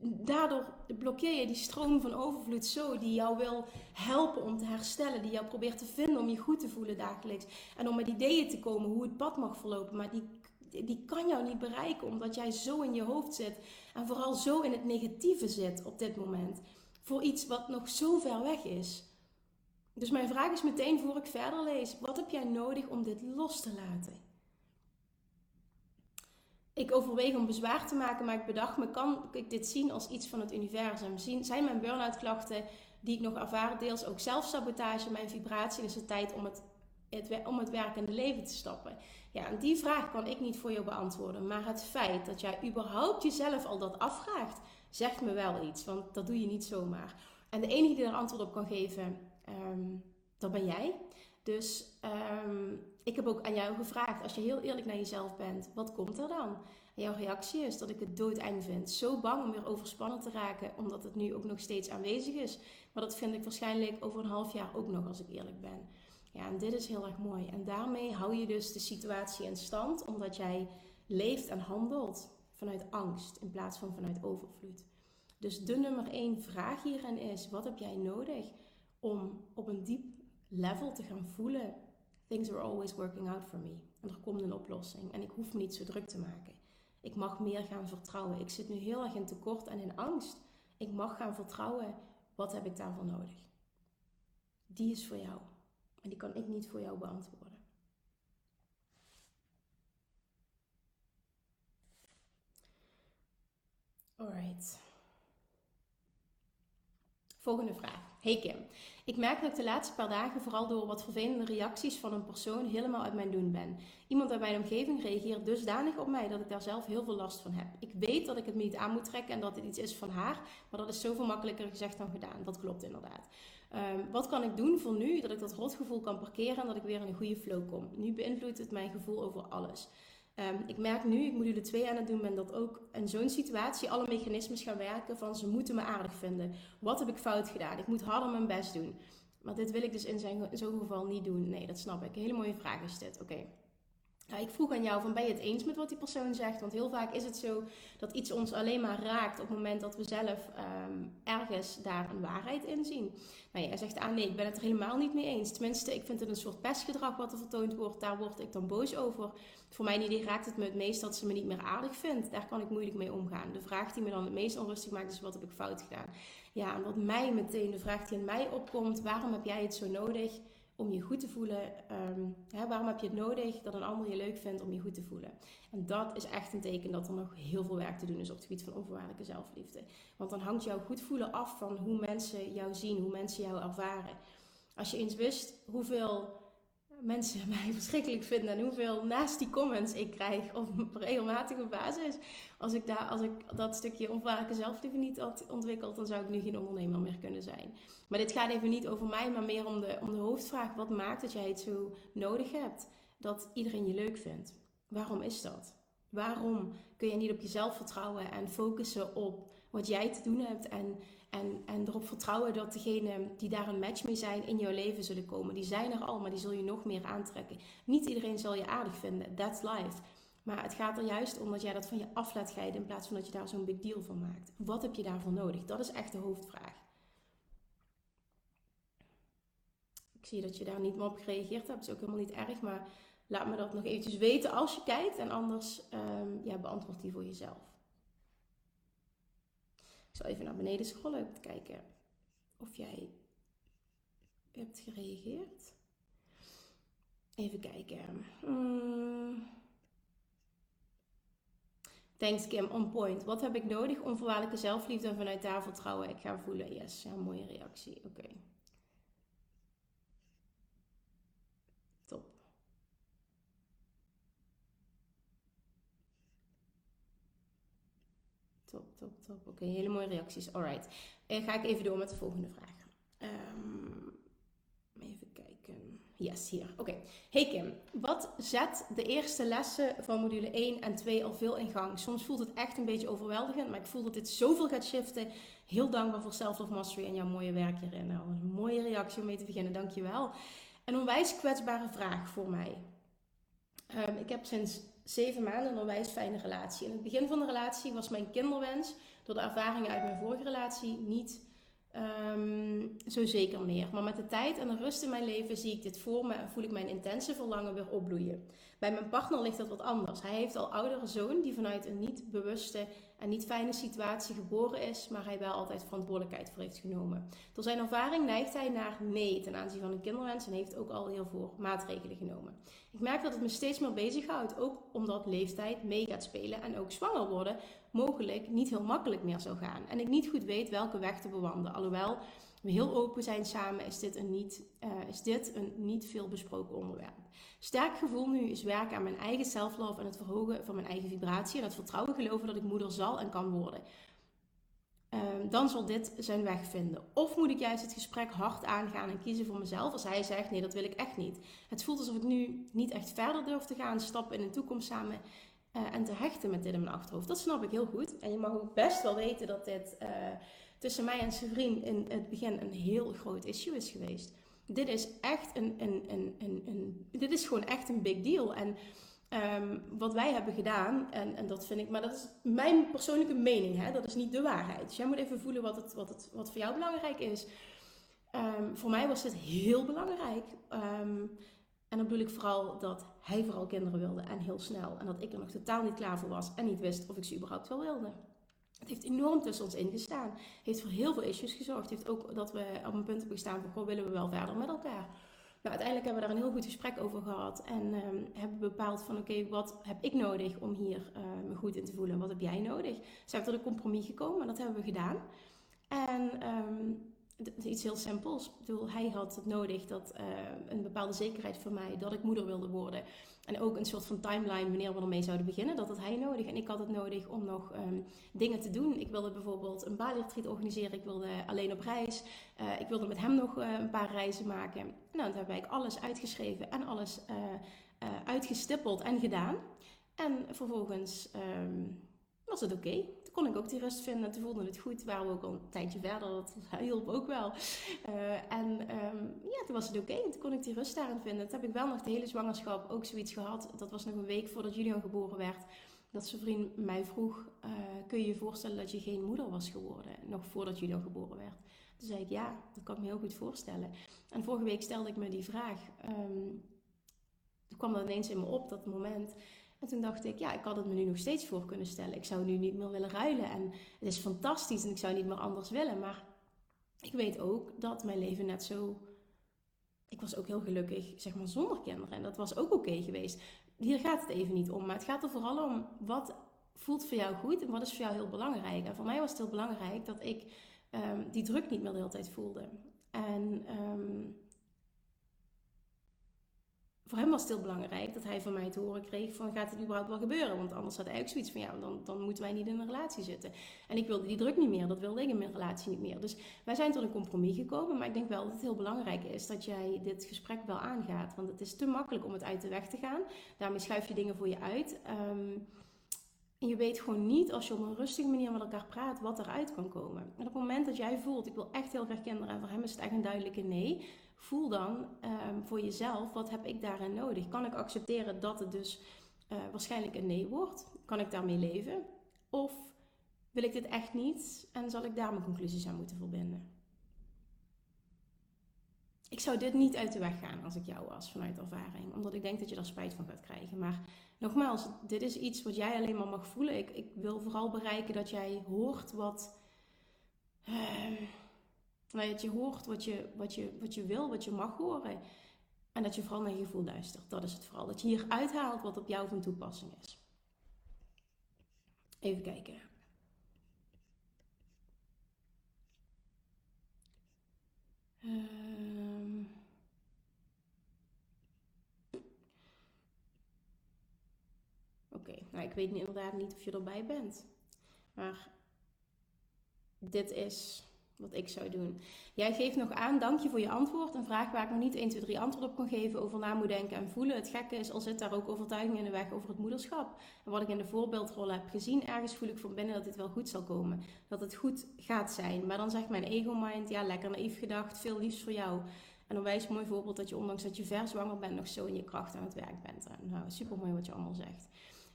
daardoor blokkeer je die stroom van overvloed zo, die jou wil helpen om te herstellen, die jou probeert te vinden om je goed te voelen dagelijks. En om met ideeën te komen hoe het pad mag verlopen, maar die, die kan jou niet bereiken omdat jij zo in je hoofd zit en vooral zo in het negatieve zit op dit moment. Voor iets wat nog zo ver weg is. Dus mijn vraag is meteen voor ik verder lees: wat heb jij nodig om dit los te laten? ik overweeg om bezwaar te maken, maar ik bedacht me, kan ik dit zien als iets van het universum? Zijn mijn burn-out klachten die ik nog ervaar, deels ook zelfsabotage, mijn vibratie? Is het tijd om het, het, om het werkende leven te stappen? Ja, en die vraag kan ik niet voor jou beantwoorden. Maar het feit dat jij überhaupt jezelf al dat afvraagt, zegt me wel iets. Want dat doe je niet zomaar. En de enige die er antwoord op kan geven, um, dat ben jij. Dus um, ik heb ook aan jou gevraagd, als je heel eerlijk naar jezelf bent, wat komt er dan? En jouw reactie is dat ik het doodeng vind. Zo bang om weer overspannen te raken, omdat het nu ook nog steeds aanwezig is. Maar dat vind ik waarschijnlijk over een half jaar ook nog, als ik eerlijk ben. Ja, en dit is heel erg mooi. En daarmee hou je dus de situatie in stand, omdat jij leeft en handelt vanuit angst in plaats van vanuit overvloed. Dus de nummer één vraag hierin is: wat heb jij nodig om op een diep level te gaan voelen. Things are always working out for me. En er komt een oplossing. En ik hoef me niet zo druk te maken. Ik mag meer gaan vertrouwen. Ik zit nu heel erg in tekort en in angst. Ik mag gaan vertrouwen. Wat heb ik daarvoor nodig? Die is voor jou. En die kan ik niet voor jou beantwoorden. Alright. Volgende vraag. Hey Kim, ik merk dat ik de laatste paar dagen vooral door wat vervelende reacties van een persoon helemaal uit mijn doen ben. Iemand uit mijn omgeving reageert dusdanig op mij dat ik daar zelf heel veel last van heb. Ik weet dat ik het me niet aan moet trekken en dat het iets is van haar, maar dat is zoveel makkelijker gezegd dan gedaan. Dat klopt inderdaad. Um, wat kan ik doen voor nu dat ik dat rotgevoel kan parkeren en dat ik weer in een goede flow kom? Nu beïnvloedt het mijn gevoel over alles. Um, ik merk nu, ik module 2 aan het doen ben, dat ook in zo'n situatie alle mechanismes gaan werken van ze moeten me aardig vinden. Wat heb ik fout gedaan? Ik moet harder mijn best doen. Maar dit wil ik dus in zo'n geval niet doen. Nee, dat snap ik. Hele mooie vraag is dit. Oké. Ik vroeg aan jou van ben je het eens met wat die persoon zegt? Want heel vaak is het zo dat iets ons alleen maar raakt op het moment dat we zelf um, ergens daar een waarheid in zien. Nou, jij zegt ah nee, ik ben het er helemaal niet mee eens. Tenminste, ik vind het een soort pestgedrag wat er vertoond wordt. Daar word ik dan boos over. Voor mijn idee raakt het me het meest dat ze me niet meer aardig vindt. Daar kan ik moeilijk mee omgaan. De vraag die me dan het meest onrustig maakt is wat heb ik fout gedaan? Ja, en wat mij meteen, de vraag die in mij opkomt, waarom heb jij het zo nodig? Om je goed te voelen. Ehm, hè, waarom heb je het nodig dat een ander je leuk vindt om je goed te voelen? En dat is echt een teken dat er nog heel veel werk te doen is op het gebied van onvoorwaardelijke zelfliefde. Want dan hangt jouw goed voelen af van hoe mensen jou zien, hoe mensen jou ervaren. Als je eens wist hoeveel mensen mij verschrikkelijk vinden en hoeveel nasty comments ik krijg op regelmatige basis. Als ik, daar, als ik dat stukje onvoorwaardelijke zelfliefde niet had ontwikkeld, dan zou ik nu geen ondernemer meer kunnen zijn. Maar dit gaat even niet over mij, maar meer om de, om de hoofdvraag. Wat maakt dat jij het zo nodig hebt dat iedereen je leuk vindt? Waarom is dat? Waarom kun je niet op jezelf vertrouwen en focussen op wat jij te doen hebt en, en, en erop vertrouwen dat degenen die daar een match mee zijn in jouw leven zullen komen? Die zijn er al, maar die zul je nog meer aantrekken. Niet iedereen zal je aardig vinden, that's life. Maar het gaat er juist om dat jij dat van je af laat glijden in plaats van dat je daar zo'n big deal van maakt. Wat heb je daarvoor nodig? Dat is echt de hoofdvraag. Ik zie dat je daar niet meer op gereageerd hebt, dat is ook helemaal niet erg, maar laat me dat nog eventjes weten als je kijkt. En anders ja, beantwoord die voor jezelf. Ik zal even naar beneden scrollen om te kijken of jij hebt gereageerd. Even kijken. Hmm. Thanks Kim, on point. Wat heb ik nodig? Onvoorwaardelijke zelfliefde en vanuit daar vertrouwen ik ga voelen. Yes, ja, mooie reactie. Oké. Top, top, top. Oké, hele mooie reacties. Alright. En ga ik even door met de volgende vraag. Um, even kijken. Yes, hier. Oké. Hey Kim, wat zet de eerste lessen van module 1 en 2 al veel in gang? Soms voelt het echt een beetje overweldigend, maar ik voel dat dit zoveel gaat shiften. Heel dankbaar voor Self Love Mastery en jouw mooie werk hierin. Nou, een mooie reactie om mee te beginnen. Dankjewel. Een onwijs kwetsbare vraag voor mij. Ehm, ik heb sinds zeven maanden een onwijs fijne relatie. In het begin van de relatie was mijn kinderwens door de ervaringen uit mijn vorige relatie niet um, zo zeker meer. Maar met de tijd en de rust in mijn leven zie ik dit voor me en voel ik mijn intense verlangen weer opbloeien. Bij mijn partner ligt dat wat anders. Hij heeft al oudere zoon die vanuit een niet bewuste en niet fijne situatie geboren is, maar hij wel altijd verantwoordelijkheid voor heeft genomen. Door zijn ervaring neigt hij naar nee ten aanzien van een kinderwens en heeft ook al veel maatregelen genomen. Ik merk dat het me steeds meer bezighoudt, ook omdat leeftijd mee gaat spelen en ook zwanger worden mogelijk niet heel makkelijk meer zou gaan. En ik niet goed weet welke weg te bewandelen. Alhoewel we heel open zijn samen, is dit een niet, uh, is dit een niet veel besproken onderwerp. Sterk gevoel nu is werken aan mijn eigen self-love en het verhogen van mijn eigen vibratie en het vertrouwen geloven dat ik moeder zal en kan worden. Uh, dan zal dit zijn weg vinden. Of moet ik juist het gesprek hard aangaan en kiezen voor mezelf als hij zegt: nee, dat wil ik echt niet. Het voelt alsof ik nu niet echt verder durf te gaan, stappen in de toekomst samen uh, en te hechten met dit in mijn achterhoofd. Dat snap ik heel goed. En je mag ook best wel weten dat dit uh, tussen mij en zijn in het begin een heel groot issue is geweest. Dit is echt een, een, een, een, een dit is gewoon echt een big deal. En um, wat wij hebben gedaan, en, en dat vind ik, maar dat is mijn persoonlijke mening, hè? dat is niet de waarheid. Dus jij moet even voelen wat, het, wat, het, wat voor jou belangrijk is. Um, voor mij was dit heel belangrijk. Um, en dan bedoel ik vooral dat hij vooral kinderen wilde en heel snel. En dat ik er nog totaal niet klaar voor was en niet wist of ik ze überhaupt wel wilde. Het heeft enorm tussen ons ingestaan. Heeft voor heel veel issues gezorgd. Heeft ook dat we op een punt hebben gestaan van, willen we wel verder met elkaar? Nou, uiteindelijk hebben we daar een heel goed gesprek over gehad. En um, hebben bepaald van, oké, wat heb ik nodig om hier uh, me goed in te voelen? Wat heb jij nodig? Zijn we tot een compromis gekomen en dat hebben we gedaan. En... Um, iets heel simpels. Ik bedoel, hij had het nodig dat uh, een bepaalde zekerheid voor mij dat ik moeder wilde worden. En ook een soort van timeline wanneer we ermee zouden beginnen. Dat had hij nodig. En ik had het nodig om nog um, dingen te doen. Ik wilde bijvoorbeeld een Bali organiseren. Ik wilde alleen op reis. Uh, ik wilde met hem nog uh, een paar reizen maken. Nou, dat heb ik alles uitgeschreven en alles uitgestippeld en gedaan. En vervolgens. Um, was het oké. Toen kon ik ook die rust vinden. Toen voelde het goed. Waren we ook al een tijdje verder. Dat hielp ook wel. En um, toen was het oké. Toen kon ik die rust daarin vinden. Toen heb ik wel nog de hele zwangerschap ook zoiets gehad. Dat was nog een week voordat Julian geboren werd. Dat zijn vriend mij vroeg, uh, kun je je voorstellen dat je geen moeder was geworden? Nog voordat Julian geboren werd. Toen zei ik, ja, dat kan ik me heel goed voorstellen. En vorige week stelde ik me die vraag. Um, toen kwam dat ineens in me op, dat moment. En toen dacht ik, ja, ik had het me nu nog steeds voor kunnen stellen. Ik zou nu niet meer willen ruilen. En het is fantastisch en ik zou niet meer anders willen. Maar ik weet ook dat mijn leven net zo. Ik was ook heel gelukkig, zeg maar, zonder kinderen. En dat was ook oké geweest. Hier gaat het even niet om. Maar het gaat er vooral om wat voelt voor jou goed en wat is voor jou heel belangrijk. En voor mij was het heel belangrijk dat ik um, die druk niet meer de hele tijd voelde. En um, voor hem was het heel belangrijk dat hij van mij te horen kreeg van gaat het überhaupt wel gebeuren? Want anders had hij ook zoiets van ja, dan, dan moeten wij niet in een relatie zitten. En ik wilde die druk niet meer, dat wilde ik in mijn relatie niet meer. Dus wij zijn tot een compromis gekomen, maar ik denk wel dat het heel belangrijk is dat jij dit gesprek wel aangaat. Want het is te makkelijk om het uit de weg te gaan. Daarmee schuif je dingen voor je uit. Um, en je weet gewoon niet, als je op een rustige manier met elkaar praat, wat eruit kan komen. En op het moment dat jij voelt, ik wil echt heel graag kinderen en voor hem is het echt een duidelijke nee. Voel dan um, voor jezelf, wat heb ik daarin nodig? Kan ik accepteren dat het dus uh, waarschijnlijk een nee wordt? Kan ik daarmee leven? Of wil ik dit echt niet en zal ik daar mijn conclusies aan moeten verbinden? ik zou dit niet uit de weg gaan als ik jou was vanuit ervaring. Omdat ik denk dat je daar spijt van gaat krijgen. Maar nogmaals, dit is iets wat jij alleen maar mag voelen. Ik, ik wil vooral bereiken dat jij hoort wat. Uh, dat je hoort wat je, wat, je, wat je wil, wat je mag horen. En dat je vooral naar je gevoel luistert. Dat is het vooral. Dat je hier uithaalt wat op jou van toepassing is. Even kijken. Um, Oké, nou ik weet inderdaad niet of je erbij bent. Maar dit is wat ik zou doen. Jij geeft nog aan, dank je voor je antwoord. Een vraag waar ik nog niet 1, 2, 3 antwoord op kan geven. Over na moet denken en voelen. Het gekke is, al zit daar ook overtuiging in de weg over het moederschap. En wat ik in de voorbeeldrol heb gezien, ergens voel ik van binnen dat dit wel goed zal komen. Dat het goed gaat zijn. Maar dan zegt mijn ego-mind, ja lekker naïef gedacht, veel liefs voor jou. En een wijs mooi voorbeeld dat je ondanks dat je ver zwanger bent, nog zo in je kracht aan het werk bent. En, nou, super mooi wat je allemaal zegt.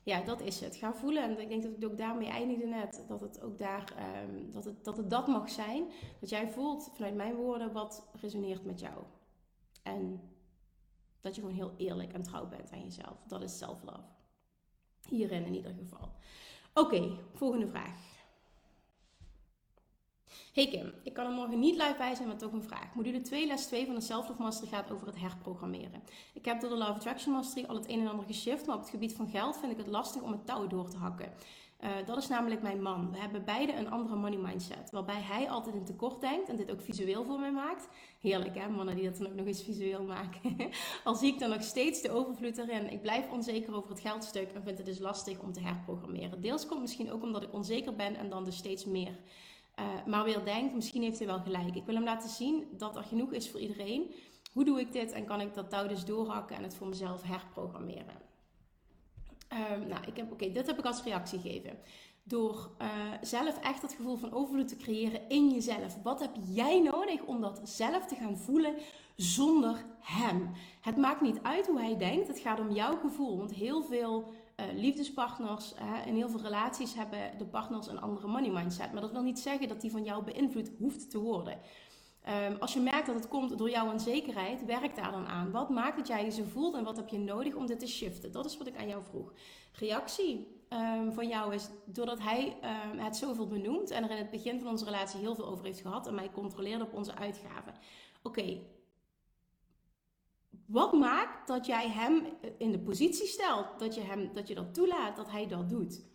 Ja, dat is het. Ga voelen. En ik denk dat ik ook daarmee eindigde net. Dat het ook daar, ehm, dat, het, dat het dat mag zijn. Dat jij voelt vanuit mijn woorden wat resoneert met jou. En dat je gewoon heel eerlijk en trouw bent aan jezelf. Dat is self-love. Hierin in ieder geval. Oké, volgende vraag. Hey Kim, ik kan er morgen niet live bij zijn, maar toch een vraag. Module 2, les 2 van de Self-Love gaat over het herprogrammeren. Ik heb door de Love Attraction Mastery al het een en ander geshift, maar op het gebied van geld vind ik het lastig om het touw door te hakken. Uh, dat is namelijk mijn man. We hebben beide een andere money mindset. Waarbij hij altijd in tekort denkt en dit ook visueel voor mij maakt. Heerlijk hè, mannen die dat dan ook nog eens visueel maken. Al zie ik dan nog steeds de overvloed erin. Ik blijf onzeker over het geldstuk en vind het dus lastig om te herprogrammeren. Deels komt misschien ook omdat ik onzeker ben en dan dus steeds meer uh, maar weer denkt, misschien heeft hij wel gelijk. Ik wil hem laten zien dat er genoeg is voor iedereen. Hoe doe ik dit en kan ik dat touw dus doorhakken en het voor mezelf herprogrammeren? Um, nou, ik heb, oké, dit heb ik als reactie gegeven. Door uh, zelf echt dat gevoel van overvloed te creëren in jezelf. Wat heb jij nodig om dat zelf te gaan voelen zonder hem? Het maakt niet uit hoe hij denkt. Het gaat om jouw gevoel. Want heel veel uh, liefdespartners uh, in heel veel relaties hebben de partners een andere money mindset. Maar dat wil niet zeggen dat die van jou beïnvloed hoeft te worden. Um, als je merkt dat het komt door jouw onzekerheid, werk daar dan aan. Wat maakt dat jij je zo voelt en wat heb je nodig om dit te shiften? Dat is wat ik aan jou vroeg. Reactie um, van jou is doordat hij um, het zoveel benoemt en er in het begin van onze relatie heel veel over heeft gehad en mij controleerde op onze uitgaven. Oké, wat maakt dat jij hem in de positie stelt, dat je, hem, dat je dat toelaat, dat hij dat doet?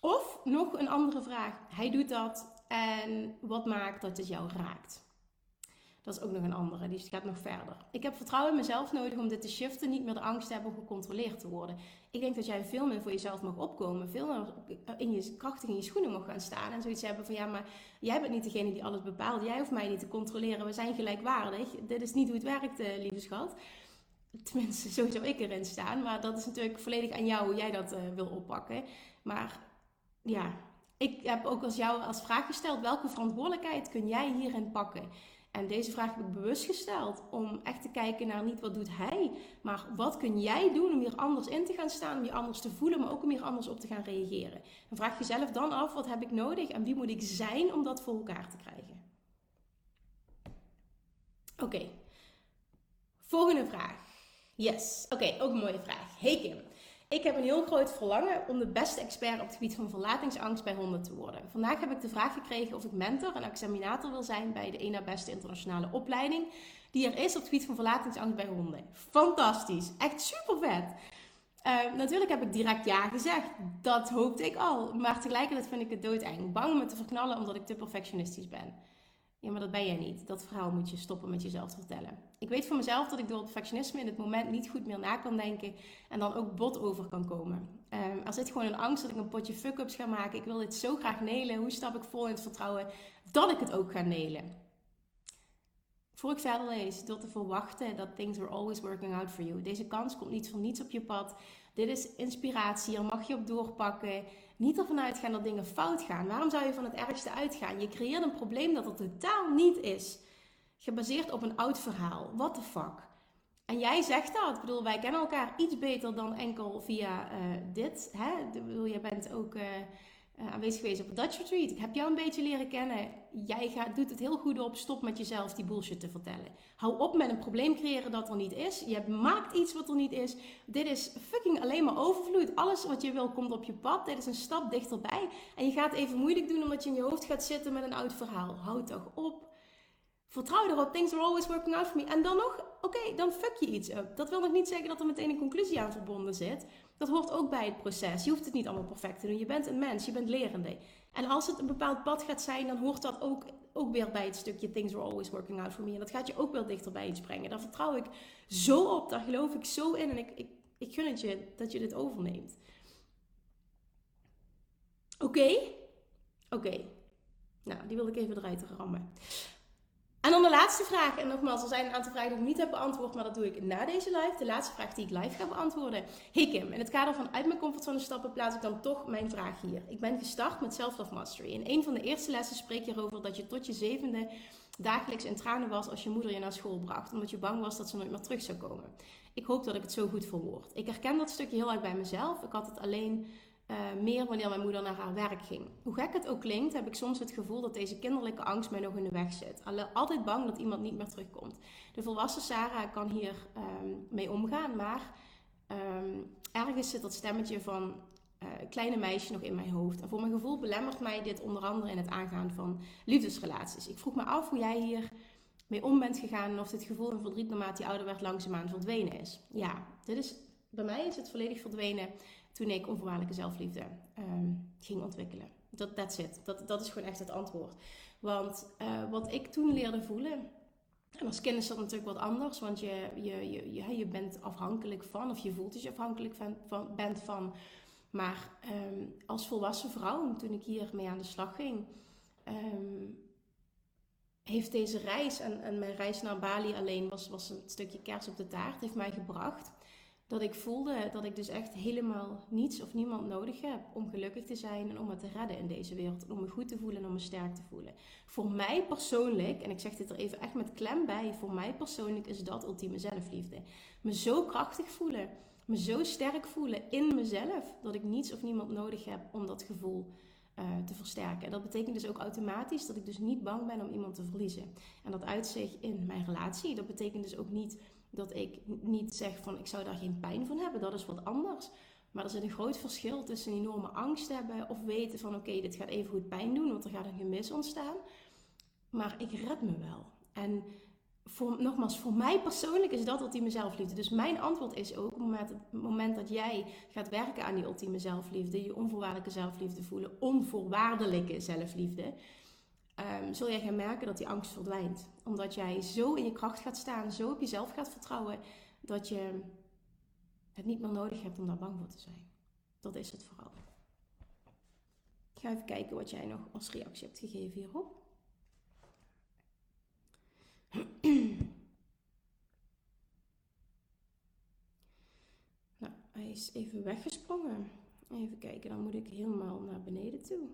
Of nog een andere vraag. Hij doet dat en wat maakt dat het jou raakt? Dat is ook nog een andere, die gaat nog verder. Ik heb vertrouwen in mezelf nodig om dit te shiften, niet meer de angst te hebben om gecontroleerd te worden. Ik denk dat jij veel meer voor jezelf mag opkomen, veel meer in je krachtig in je schoenen mag gaan staan en zoiets hebben van ja, maar jij bent niet degene die alles bepaalt, jij hoeft mij niet te controleren, we zijn gelijkwaardig. Dit is niet hoe het werkt, eh, lieve schat. Tenminste, zo zou ik erin staan, maar dat is natuurlijk volledig aan jou hoe jij dat uh, wil oppakken. Maar ja, ik heb ook als jou als vraag gesteld: welke verantwoordelijkheid kun jij hierin pakken? En deze vraag heb ik bewust gesteld om echt te kijken naar niet wat doet hij, maar wat kun jij doen om hier anders in te gaan staan, om je anders te voelen, maar ook om hier anders op te gaan reageren. En vraag jezelf dan af: wat heb ik nodig en wie moet ik zijn om dat voor elkaar te krijgen? Oké, volgende vraag. Yes, oké, ook een mooie vraag. Hey Kim. Ik heb een heel groot verlangen om de beste expert op het gebied van verlatingsangst bij honden te worden. Vandaag heb ik de vraag gekregen of ik mentor en examinator wil zijn bij de ene beste internationale opleiding die er is op het gebied van verlatingsangst bij honden. Fantastisch, echt super vet. Uh, natuurlijk heb ik direct ja gezegd. Dat hoopte ik al. Maar tegelijkertijd vind ik het doodeng. Bang om me te verknallen omdat ik te perfectionistisch ben. Ja, maar dat ben jij niet. Dat verhaal moet je stoppen met jezelf te vertellen. Ik weet voor mezelf dat ik door perfectionisme in het moment niet goed meer na kan denken en dan ook bot over kan komen. Um, er zit gewoon een angst dat ik een potje fuck-ups ga maken. Ik wil dit zo graag nelen. Hoe stap ik vol in het vertrouwen dat ik het ook ga nelen? Voor ik verder lees, door te verwachten dat things are always working out for you. Deze kans komt niet van niets op je pad. Dit is inspiratie, hier mag je op doorpakken. Niet ervan uitgaan dat dingen fout gaan. Waarom zou je van het ergste uitgaan? Je creëert een probleem dat er totaal niet is. Gebaseerd op een oud verhaal. What the fuck? En jij zegt dat. Ik bedoel, wij kennen elkaar iets beter dan enkel via uh, dit. Hè? Ik bedoel, je bent ook... Uh, uh, aanwezig geweest op een Dutch Retreat. Ik heb jou een beetje leren kennen. Jij gaat, doet het heel goed op. Stop met jezelf die bullshit te vertellen. Hou op met een probleem creëren dat er niet is. Je maakt iets wat er niet is. Dit is fucking alleen maar overvloed. Alles wat je wil komt op je pad. Dit is een stap dichterbij. En je gaat even moeilijk doen omdat je in je hoofd gaat zitten met een oud verhaal. Houd toch op. Vertrouw erop, things are always working out for me. En dan nog, oké, dan fuck je iets up. Dat wil nog niet zeggen dat er meteen een conclusie aan verbonden zit. Dat hoort ook bij het proces. Je hoeft het niet allemaal perfect te doen. Je bent een mens, je bent lerende. En als het een bepaald pad gaat zijn, dan hoort dat ook, ook weer bij het stukje things are always working out for me. En dat gaat je ook wel dichterbij iets brengen. Daar vertrouw ik zo op, daar geloof ik zo in. En ik, ik, ik gun het je dat je dit overneemt. Oké? Oké. Nou, die wil ik even eruit rammen. En dan de laatste vraag. En nogmaals, er zijn een aantal vragen die ik niet heb beantwoord, maar dat doe ik na deze live. De laatste vraag die ik live ga beantwoorden. Hey Kim, in het kader van uit mijn comfortzone stappen plaats ik dan toch mijn vraag hier. Ik ben gestart met Self-Love Mastery. In een van de eerste lessen spreek je erover dat je tot je zevende dagelijks in tranen was als je moeder je naar school bracht, omdat je bang was dat ze nooit meer terug zou komen. Ik hoop dat ik het zo goed verwoord. Ik herken dat stukje heel erg bij mezelf. Ik had het alleen uh, meer wanneer mijn moeder naar haar werk ging. Hoe gek het ook klinkt, heb ik soms het gevoel dat deze kinderlijke angst mij nog in de weg zit. Altijd bang dat iemand niet meer terugkomt. De volwassen Sarah kan hier um, mee omgaan, maar um, ergens zit dat stemmetje van uh, kleine meisje nog in mijn hoofd. En voor mijn gevoel belemmert mij dit onder andere in het aangaan van liefdesrelaties. Ik vroeg me af hoe jij hier mee om bent gegaan en of dit gevoel van verdriet naarmate je ouder werd langzaamaan verdwenen is. Ja, dit is, bij mij is het volledig verdwenen toen ik onvoorwaardelijke zelfliefde um, ging ontwikkelen. Dat that's it. Dat, dat is gewoon echt het antwoord. Want uh, wat ik toen leerde voelen, en als kind is dat natuurlijk wat anders, want je, je, je, je, je bent afhankelijk van, of je voelt dat je afhankelijk van, van, bent van. Maar um, als volwassen vrouw, toen ik hier mee aan de slag ging, um, heeft deze reis, en, en mijn reis naar Bali alleen was, was een stukje kers op de taart, heeft mij gebracht dat ik voelde dat ik dus echt helemaal niets of niemand nodig heb om gelukkig te zijn en om me te redden in deze wereld. om me goed te voelen en om me sterk te voelen. Voor mij persoonlijk, en ik zeg dit er even echt met klem bij, voor mij persoonlijk is dat ultieme zelfliefde. Me zo krachtig voelen, me zo sterk voelen in mezelf, dat ik niets of niemand nodig heb om dat gevoel uh, te versterken. En dat betekent dus ook automatisch dat ik dus niet bang ben om iemand te verliezen. En dat uitzicht in mijn relatie. Dat betekent dus ook niet dat ik niet zeg van ik zou daar geen pijn van hebben. Dat is wat anders. Maar er zit een groot verschil tussen een enorme angst hebben of weten van oké, dit gaat even goed pijn doen, want er gaat een gemis ontstaan. Maar ik red me wel. En voor, nogmaals, voor mij persoonlijk is dat ultieme zelfliefde. Dus mijn antwoord is ook, op het moment, dat jij gaat werken aan die ultieme zelfliefde, je onvoorwaardelijke zelfliefde voelen, onvoorwaardelijke zelfliefde, um, zul jij gaan merken dat die angst verdwijnt. Omdat jij zo in je kracht gaat staan, zo op jezelf gaat vertrouwen, dat je het niet meer nodig hebt om daar bang voor te zijn. Dat is het vooral. Ik ga even kijken wat jij nog als reactie hebt gegeven hierop. nou, hij is even weggesprongen. Even kijken, dan moet ik helemaal naar beneden toe.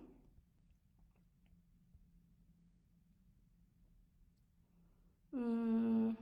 Mm.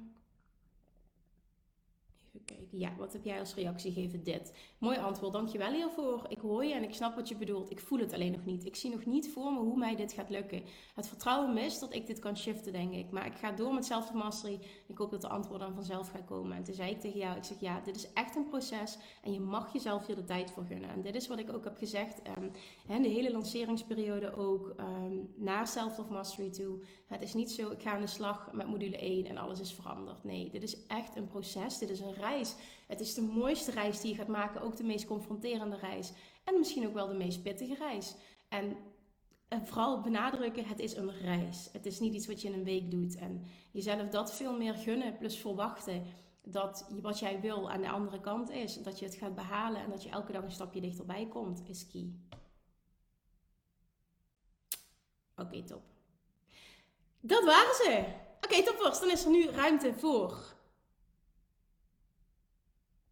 Even. Ja, wat heb jij als reactie gegeven? Dit. Mooi antwoord, dankjewel hiervoor. Ik hoor je en ik snap wat je bedoelt. Ik voel het alleen nog niet. Ik zie nog niet voor me hoe mij dit gaat lukken. Het vertrouwen mis dat ik dit kan shiften, denk ik. Maar ik ga door met self-mastery. Ik hoop dat de antwoord dan vanzelf gaat komen. En toen zei ik tegen jou, ik zeg ja, dit is echt een proces. En je mag jezelf hier de tijd voor gunnen. En dit is wat ik ook heb gezegd. Um, de hele lanceringsperiode ook. Um, naar self-mastery toe. Het is niet zo, ik ga aan de slag met module 1 en alles is veranderd. Nee, dit is echt een proces. Dit is een reis. Het is de mooiste reis die je gaat maken, ook de meest confronterende reis. En misschien ook wel de meest pittige reis. En, en vooral benadrukken, het is een reis. Het is niet iets wat je in een week doet. En jezelf dat veel meer gunnen, plus verwachten dat wat jij wil aan de andere kant is. Dat je het gaat behalen en dat je elke dag een stapje dichterbij komt, is key. Oké, top. Dat waren ze. Oké, okay, toppers. Dan is er nu ruimte voor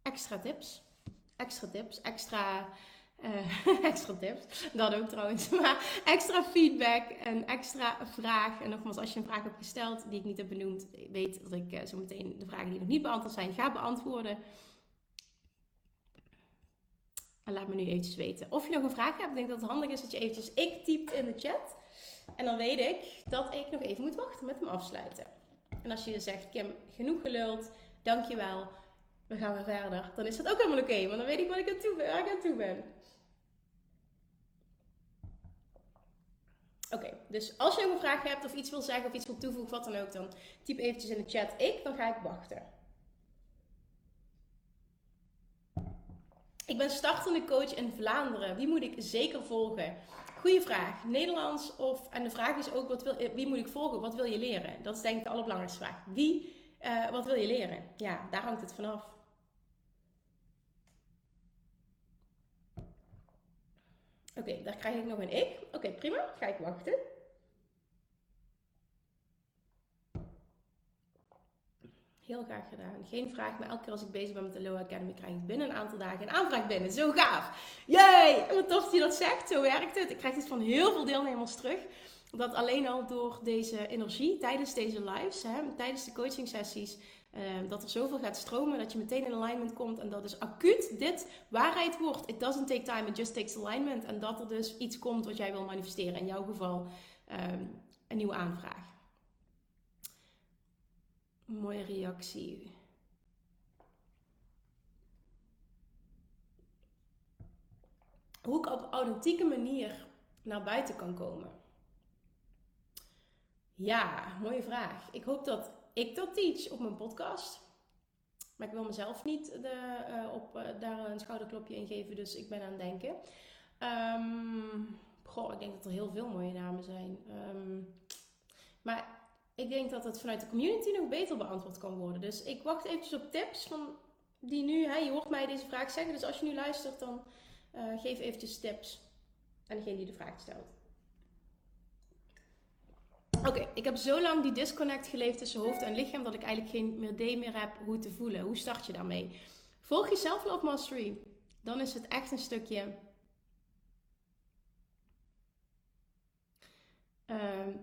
extra tips. Extra tips, extra, uh, extra tips. Dat ook trouwens. Maar extra feedback en extra vraag. En nogmaals, als je een vraag hebt gesteld die ik niet heb benoemd, weet dat ik uh, zo meteen de vragen die nog niet beantwoord zijn ga beantwoorden. En laat me nu eventjes weten. Of je nog een vraag hebt, ik denk dat het handig is dat je eventjes ik typt in de chat. En dan weet ik dat ik nog even moet wachten met hem afsluiten. En als je zegt, Kim, genoeg geluld, dankjewel we gaan weer verder. Dan is dat ook helemaal oké, want dan weet ik ik toe ben. Waar ik aan toe ben. Oké, dus als je nog een vraag hebt of iets wil zeggen of iets wil toevoegen, wat dan ook, dan typ eventjes in de chat ik, dan ga ik wachten. Ik ben startende coach in Vlaanderen. Wie moet ik zeker volgen? Goeie vraag. Nederlands of, en de vraag is ook, wat wil, wie moet ik volgen? Wat wil je leren? Dat is denk ik de allerbelangrijkste vraag. Wie, uh, wat wil je leren? Ja, daar hangt het vanaf. Oké, daar krijg ik nog een ik. Oké, prima. Ga ik wachten. Heel graag gedaan. Geen vraag, maar elke keer als ik bezig ben met de Low Academy krijg ik binnen een aantal dagen een aanvraag binnen. Zo gaaf. Jee! Wat tof dat je dat zegt. Zo werkt het. Ik krijg dit van heel veel deelnemers terug. dat alleen al door deze energie tijdens deze lives, hè, tijdens de coaching sessies, uh, dat er zoveel gaat stromen dat je meteen in alignment komt en dat dus acuut dit waarheid wordt. It doesn't take time, it just takes alignment. En dat er dus iets komt wat jij wil manifesteren. In jouw geval um, een nieuwe aanvraag. Mooie reactie. Hoe ik op authentieke manier naar buiten kan komen. Ja, mooie vraag. Ik hoop dat ik dat teach op mijn podcast. Maar ik wil mezelf niet de, uh, op, uh, daar een schouderklopje in geven, dus ik ben aan het denken. Um, goh, ik denk dat er heel veel mooie namen zijn. Um, maar ik denk dat het vanuit de community nog beter beantwoord kan worden. Dus ik wacht eventjes op tips van die nu, hè, je hoort mij deze vraag zeggen. Dus als je nu luistert, dan uh, geef eventjes tips aan degene die de vraag stelt. Oké, ik heb zo lang die disconnect geleefd tussen hoofd en lichaam dat ik eigenlijk geen idee meer heb hoe te voelen. Hoe start je daarmee? Volg je Self-Love Mastery. Dan is het echt een stukje uh,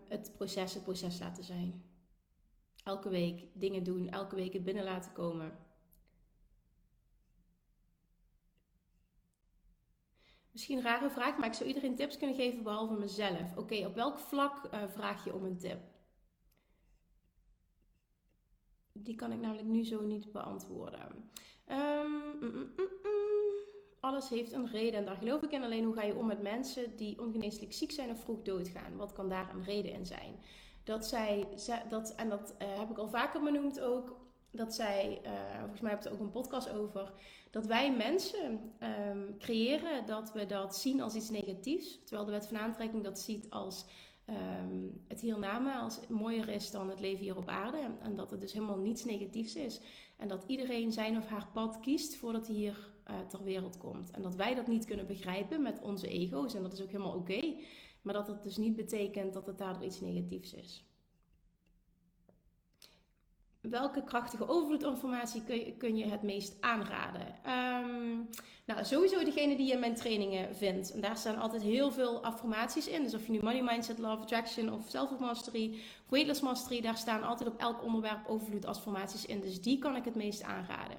het proces het proces laten zijn. Elke week dingen doen, elke week het binnen laten komen. Misschien een rare vraag, maar ik zou iedereen tips kunnen geven behalve mezelf. Oké, op welk vlak uh, vraag je om een tip? Die kan ik namelijk nu zo niet beantwoorden. Um, mm, mm, mm, alles heeft een reden en daar geloof ik in. Alleen hoe ga je om met mensen die ongeneeslijk ziek zijn of vroeg doodgaan? Wat kan daar een reden in zijn? Dat zij, dat, en dat uh, heb ik al vaker benoemd ook, dat zij, uh, volgens mij heb ik er ook een podcast over, dat wij mensen um, creëren dat we dat zien als iets negatiefs. Terwijl de wet van aantrekking dat ziet als um, het hiernama als mooier is dan het leven hier op aarde. En dat het dus helemaal niets negatiefs is. En dat iedereen zijn of haar pad kiest voordat hij hier uh, ter wereld komt. En dat wij dat niet kunnen begrijpen met onze ego's. En dat is ook helemaal oké. maar dat het dus niet betekent dat het daardoor iets negatiefs is welke krachtige overvloedinformatie kun je, kun je het meest aanraden? Um, nou, sowieso degene die je in mijn trainingen vindt. En daar staan altijd heel veel affirmaties in. Dus of je nu Money Mindset, Love Attraction of Self Mastery, Weightless Mastery, daar staan altijd op elk onderwerp overvloedaffirmaties in. Dus die kan ik het meest aanraden.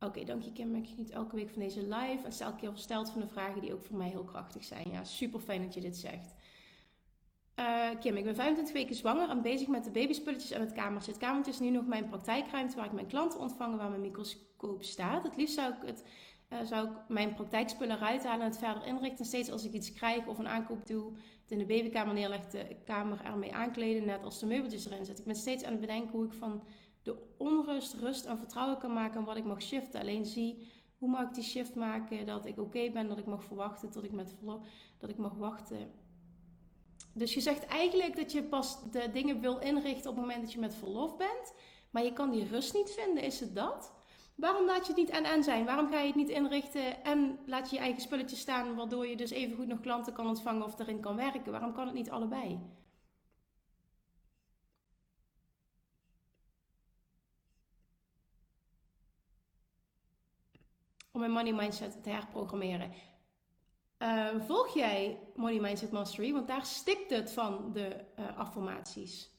Oké, dank je Kim. Ik niet elke week van deze live. En stel elke keer versteld van de vragen die ook voor mij heel krachtig zijn. Ja, super fijn dat je dit zegt. Uh, Kim, ik ben 25 weken zwanger en bezig met de babyspulletjes en het kamertje. Het kamertje is nu nog mijn praktijkruimte waar ik mijn klanten ontvang, waar mijn microscoop staat. Het liefst zou ik, het, uh, zou ik mijn praktijkspullen eruit halen en het verder inrichten. Steeds als ik iets krijg of een aankoop doe, het in de babykamer neerleg, de kamer ermee aankleden, net als de meubeltjes erin zitten. Ik ben steeds aan het bedenken hoe ik van de onrust rust en vertrouwen kan maken en wat ik mag shiften. Alleen zie hoe mag ik die shift maken dat ik oké ben, dat ik mag verwachten, tot ik met dat ik mag wachten dus je zegt eigenlijk dat je pas de dingen wil inrichten op het moment dat je met verlof bent. Maar je kan die rust niet vinden, is het dat? Waarom laat je het niet en en zijn? Waarom ga je het niet inrichten en laat je je eigen spulletjes staan, waardoor je dus even goed nog klanten kan ontvangen of erin kan werken? Waarom kan het niet allebei? Om een money mindset te herprogrammeren. Uh, volg jij Money Mindset Mastery? Want daar stikt het van de uh, affirmaties.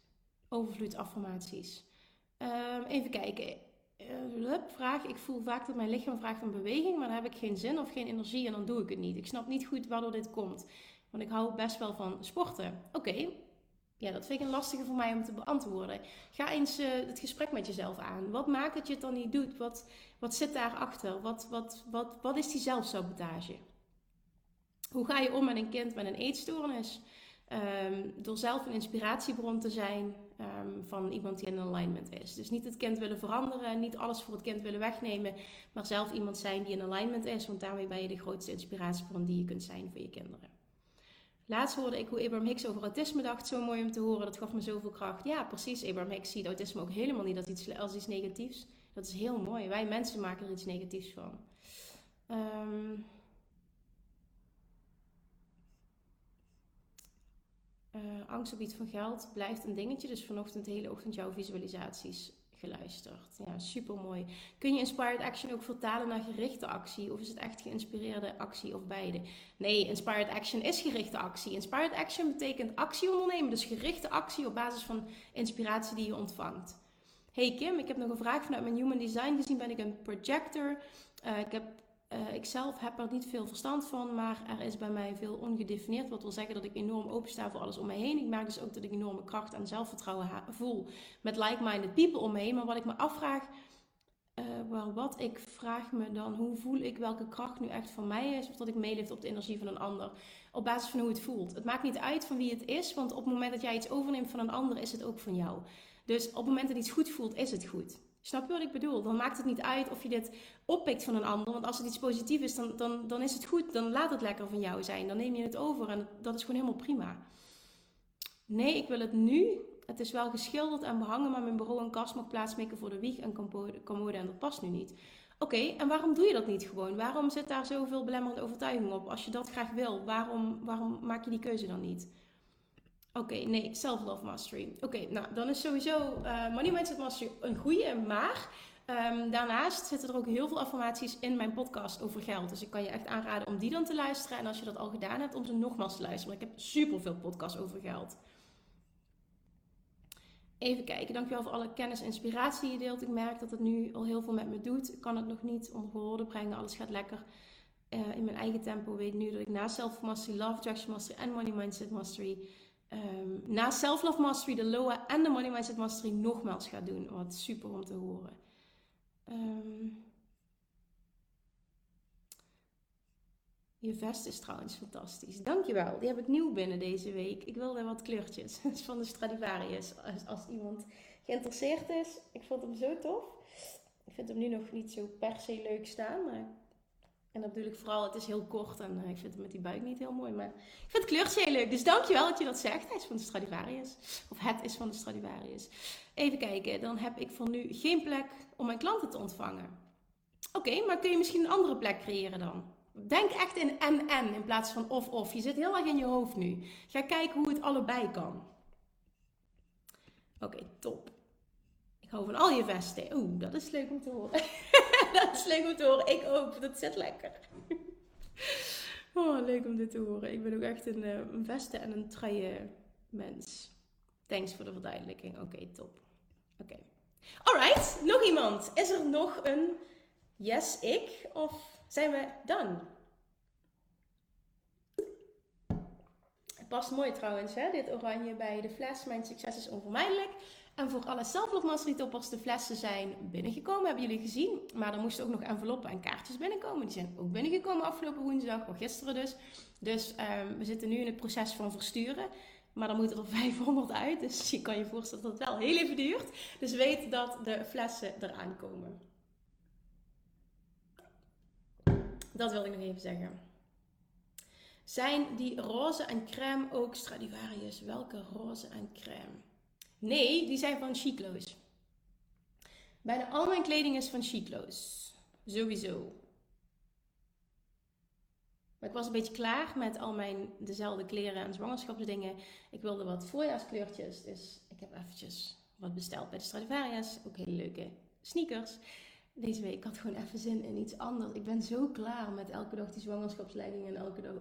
Overvloed affirmaties. Uh, even kijken. Uh, vraag. Ik voel vaak dat mijn lichaam vraagt om beweging, maar dan heb ik geen zin of geen energie en dan doe ik het niet. Ik snap niet goed waardoor dit komt. Want ik hou best wel van sporten. Oké. Ja, dat vind ik een lastige voor mij om te beantwoorden. Ga eens het gesprek met jezelf aan. Wat maakt dat je het dan niet doet? Wat, wat zit daarachter? Wat, wat, wat, wat is die zelfsabotage? Hoe ga je om met een kind met een eetstoornis? Um, door zelf een inspiratiebron te zijn um, van iemand die in alignment is. Dus niet het kind willen veranderen, niet alles voor het kind willen wegnemen, maar zelf iemand zijn die in alignment is, want daarmee ben je de grootste inspiratiebron die je kunt zijn voor je kinderen. Laatst hoorde ik hoe Abraham Hicks over autisme dacht. Zo mooi om te horen. Dat gaf me zoveel kracht. Ja, precies. Abraham Hicks ziet autisme ook helemaal niet als iets, als iets negatiefs. Dat is heel mooi. Wij mensen maken er iets negatiefs van. Um, Uh, angst op iets van geld blijft een dingetje. Dus vanochtend de hele ochtend jouw visualisaties geluisterd. Ja, super mooi. Kun je inspired action ook vertalen naar gerichte actie? Of is het echt geïnspireerde actie of beide? Nee, inspired action is gerichte actie. Inspired action betekent actie ondernemen, dus gerichte actie op basis van inspiratie die je ontvangt. Hey Kim, ik heb nog een vraag vanuit mijn Human Design gezien. Ben ik een projector? Uh, ik heb uh, ik zelf heb er niet veel verstand van, maar er is bij mij veel ongedefinieerd. Wat wil zeggen dat ik enorm opensta voor alles om me heen. Ik merk dus ook dat ik enorme kracht en zelfvertrouwen voel met like-minded people om me heen. Maar wat ik me afvraag, uh, wat ik vraag me dan, hoe voel ik welke kracht nu echt van mij is, of dat ik meeleef op de energie van een ander, op basis van hoe het voelt. Het maakt niet uit van wie het is, want op het moment dat jij iets overneemt van een ander, is het ook van jou. Dus op het moment dat iets goed voelt, is het goed. Snap je wat ik bedoel? Dan maakt het niet uit of je dit oppikt van een ander. Want als het iets positiefs is, dan, dan, dan is het goed. Dan laat het lekker van jou zijn. Dan neem je het over en dat is gewoon helemaal prima. Nee, ik wil het nu. Het is wel geschilderd en behangen, maar mijn bureau en kast mag plaatsmaken voor de wieg en commode en dat past nu niet. Oké, en waarom doe je dat niet gewoon? Waarom zit daar zoveel belemmerende overtuiging op? Als je dat graag wil, waarom, waarom maak je die keuze dan niet? Oké, nee, self-love mastery. Oké, nou dan is sowieso uh, money mindset mastery een goede, maar um, daarnaast zitten er ook heel veel affirmaties in mijn podcast over geld. Dus ik kan je echt aanraden om die dan te luisteren. En als je dat al gedaan hebt, om ze nogmaals te luisteren. Want ik heb super veel podcasts over geld. Even kijken, dankjewel voor alle kennis en inspiratie die je deelt. Ik merk dat het nu al heel veel met me doet. Ik kan het nog niet onder woorden brengen, alles gaat lekker. Uh, in mijn eigen tempo weet nu dat ik na Self Mastery, Love Attraction Mastery en Money Mindset Mastery um, na Self-Love Mastery, de LOA en de Money Mindset Mastery nogmaals gaat doen. Wat super om te horen. Um, je vest is trouwens fantastisch. Dankjewel. Die heb ik nieuw binnen deze week. Ik wilde wat kleurtjes. Is van de Stradivarius. Als, als iemand geïnteresseerd is. Ik vond hem zo tof. Ik vind hem nu nog niet zo per se leuk staan. Maar en dat bedoel ik vooral, het is heel kort en uh, ik vind het met die buik niet heel mooi. Maar ik vind het kleurtje heel leuk. Dus dankjewel dat je dat zegt. Hij is van de Stradivarius. Of het is van de Stradivarius. Even kijken, dan heb ik voor nu geen plek om mijn klanten te ontvangen. Oké, maar kun je misschien een andere plek creëren dan? Denk echt in en-en in plaats van of-of. Je zit heel erg in je hoofd nu. Ga kijken hoe het allebei kan. Oké, top. Ik hou van al je vesten. Oeh, dat is leuk om te horen. dat is leuk om te horen. Ik ook. Dat zit lekker. oh, leuk om dit te horen. Ik ben ook echt een, uh, een vesten en een truien mens. Thanks voor de verduidelijking. Oké, top. Oké. Alright, nog iemand. Is er nog een yes, ik? Of zijn we done? Het past mooi trouwens, hè? dit oranje bij de fles. Mijn succes is onvermijdelijk. En voor alle Self-Love Mastery toppers, de flessen zijn binnengekomen, hebben jullie gezien. Maar er moesten ook nog enveloppen en kaartjes binnenkomen. Die zijn ook binnengekomen afgelopen woensdag, of gisteren dus. Dus um, we zitten nu in het proces van versturen. Maar dan moeten er 500 uit. Dus je kan je voorstellen dat het wel heel even duurt. Dus weet dat de flessen eraan komen. Dat wil ik nog even zeggen. Zijn die roze en crème ook Stradivarius? Welke roze en crème? Nee, die zijn van Chiclo's. Bijna al mijn kleding is van Chiclo's. Sowieso. Maar ik was een beetje klaar met al mijn dezelfde kleren en zwangerschapsdingen. Ik wilde wat voorjaarskleurtjes. Dus ik heb eventjes wat besteld bij de Stradivarius. Ook hele leuke sneakers. Deze week ik had gewoon even zin in iets anders. Ik ben zo klaar met elke dag die zwangerschapsleidingen en elke dag.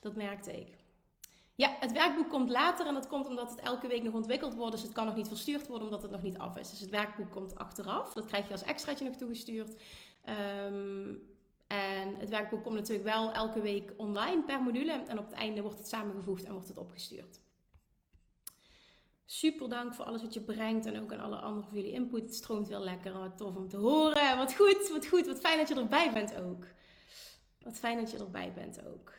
dat merkte ik. Ja, het werkboek komt later en dat komt omdat het elke week nog ontwikkeld wordt. Dus het kan nog niet verstuurd worden omdat het nog niet af is. Dus het werkboek komt achteraf. Dat krijg je als extraatje nog toegestuurd. Um, en het werkboek komt natuurlijk wel elke week online per module. En op het einde wordt het samengevoegd en wordt het opgestuurd. Super dank voor alles wat je brengt en ook aan alle anderen voor jullie input. Het stroomt wel lekker. Wat tof om te horen. Wat goed, wat goed. Wat fijn dat je erbij bent ook. Wat fijn dat je erbij bent ook.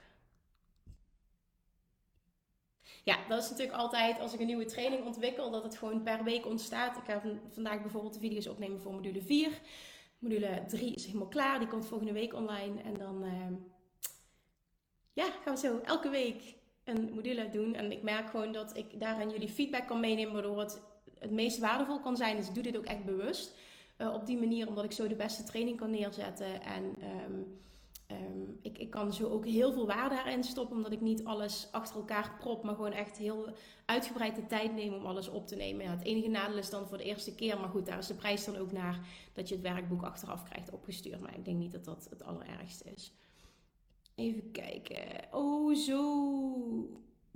Ja, dat is natuurlijk altijd als ik een nieuwe training ontwikkel, dat het gewoon per week ontstaat. Ik ga vandaag bijvoorbeeld de video's opnemen voor module 4. Module 3 is helemaal klaar, die komt volgende week online. En dan uh, ja, gaan we zo elke week een module doen. En ik merk gewoon dat ik daaraan jullie feedback kan meenemen, waardoor het het meest waardevol kan zijn. Dus ik doe dit ook echt bewust. Uh, op die manier, omdat ik zo de beste training kan neerzetten. En um, Ehm, ik, ik kan zo ook heel veel waarde daarin stoppen, omdat ik niet alles achter elkaar prop, maar gewoon echt heel uitgebreid de tijd neem om alles op te nemen. Ja, het enige nadeel is dan voor de eerste keer, maar goed, daar is de prijs dan ook naar dat je het werkboek achteraf krijgt opgestuurd. Maar ik denk niet dat dat het allerergste is. Even kijken. Oh, zo.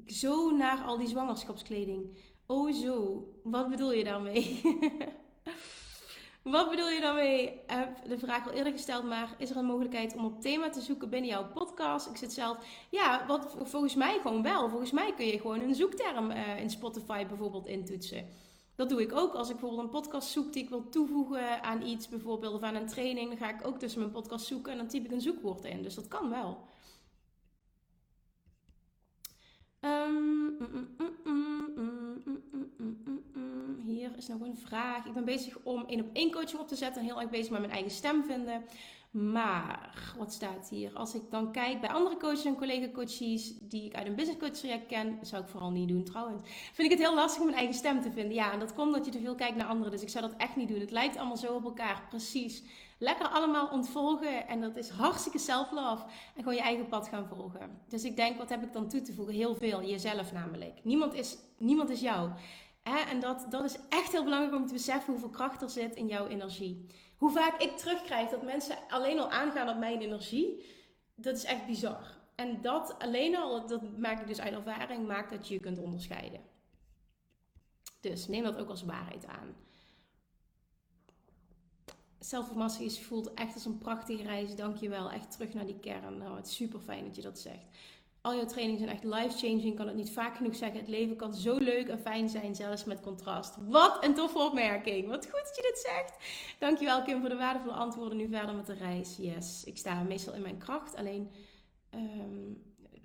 Zo naar al die zwangerschapskleding. Oh, zo. Wat bedoel je daarmee? Wat bedoel je daarmee? Ik heb de vraag al eerder gesteld, maar is er een mogelijkheid om op thema te zoeken binnen jouw podcast? Ik zit zelf, ja, wat volgens mij gewoon wel. Volgens mij kun je gewoon een zoekterm uh, in Spotify bijvoorbeeld intoetsen. Dat doe ik ook als ik bijvoorbeeld een podcast zoek die ik wil toevoegen aan iets, bijvoorbeeld of aan een training. Dan ga ik ook tussen mijn podcast zoeken en dan typ ik een zoekwoord in. Dus dat kan wel. Um, mm, is nog een vraag. Ik ben bezig om één op één coaching op te zetten. En heel erg bezig met mijn eigen stem vinden. Maar, wat staat hier? Als ik dan kijk bij andere coaches en collega-coaches die ik uit een business coach traject ken, zou ik vooral niet doen trouwens. Vind ik het heel lastig om mijn eigen stem te vinden. Ja, en dat komt omdat je te veel kijkt naar anderen. Dus ik zou dat echt niet doen. Het lijkt allemaal zo op elkaar. Precies. Lekker allemaal ontvolgen. En dat is hartstikke self-love. En gewoon je eigen pad gaan volgen. Dus ik denk, wat heb ik dan toe te voegen? Heel veel. Jezelf namelijk. Niemand is, niemand is jou. En dat, dat is echt heel belangrijk om te beseffen hoeveel kracht er zit in jouw energie. Hoe vaak ik terugkrijg dat mensen alleen al aangaan op mijn energie, dat is echt bizar. En dat alleen al, dat maak ik dus uit ervaring, maakt dat je je kunt onderscheiden. Dus neem dat ook als waarheid aan. Self-mastery voelt echt als een prachtige reis. Dankjewel. Echt terug naar die kern. Nou, het is super fijn dat je dat zegt. Al jouw trainingen zijn echt life-changing. Kan het niet vaak genoeg zeggen. Het leven kan zo leuk en fijn zijn, zelfs met contrast. Wat een toffe opmerking. Wat goed dat je dit zegt. Dankjewel Kim voor de waardevolle antwoorden. Nu verder met de reis. Yes, ik sta meestal in mijn kracht. Alleen um,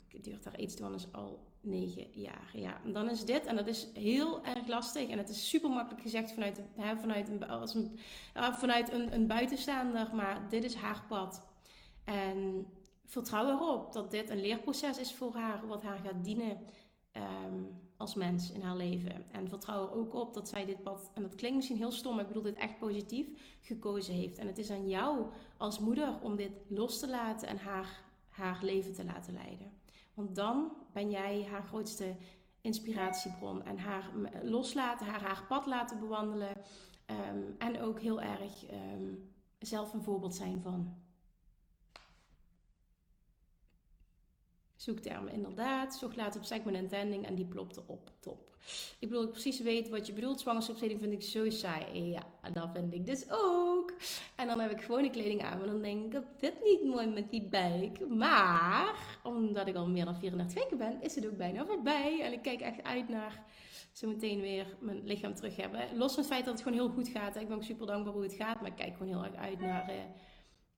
het duurt daar iets te is al negen jaar. Ja, en dan is dit, en dat is heel erg lastig. En het is super makkelijk gezegd vanuit, hè, vanuit, een, als een, vanuit een, een buitenstaander. Maar dit is haar pad. En vertrouw erop dat dit een leerproces is voor haar, wat haar gaat dienen ehm, als mens in haar leven. En vertrouw er ook op dat zij dit pad, en dat klinkt misschien heel stom, maar ik bedoel dit echt positief, gekozen heeft. En het is aan jou als moeder om dit los te laten en haar, haar leven te laten leiden. Want dan ben jij haar grootste inspiratiebron en haar loslaten, haar haar pad laten bewandelen. Ehm, en ook heel erg ehm, zelf een voorbeeld zijn van. Zoektermen. Inderdaad, zocht later op segment intending en die plopte op. Top. Ik bedoel, ik precies weet wat je bedoelt. Zwangerschapskleding vind ik zo saai. Ja, dat vind ik dus ook. En dan heb ik gewone kleding aan. Maar dan denk ik, dat dit niet mooi met die buik. Maar, omdat ik al meer dan 34 weken ben, is het ook bijna voorbij. En ik kijk echt uit naar zo meteen weer mijn lichaam terug hebben. Los van het feit dat het gewoon heel goed gaat. Ik ben ook super dankbaar hoe het gaat. Maar ik kijk gewoon heel erg uit naar uh,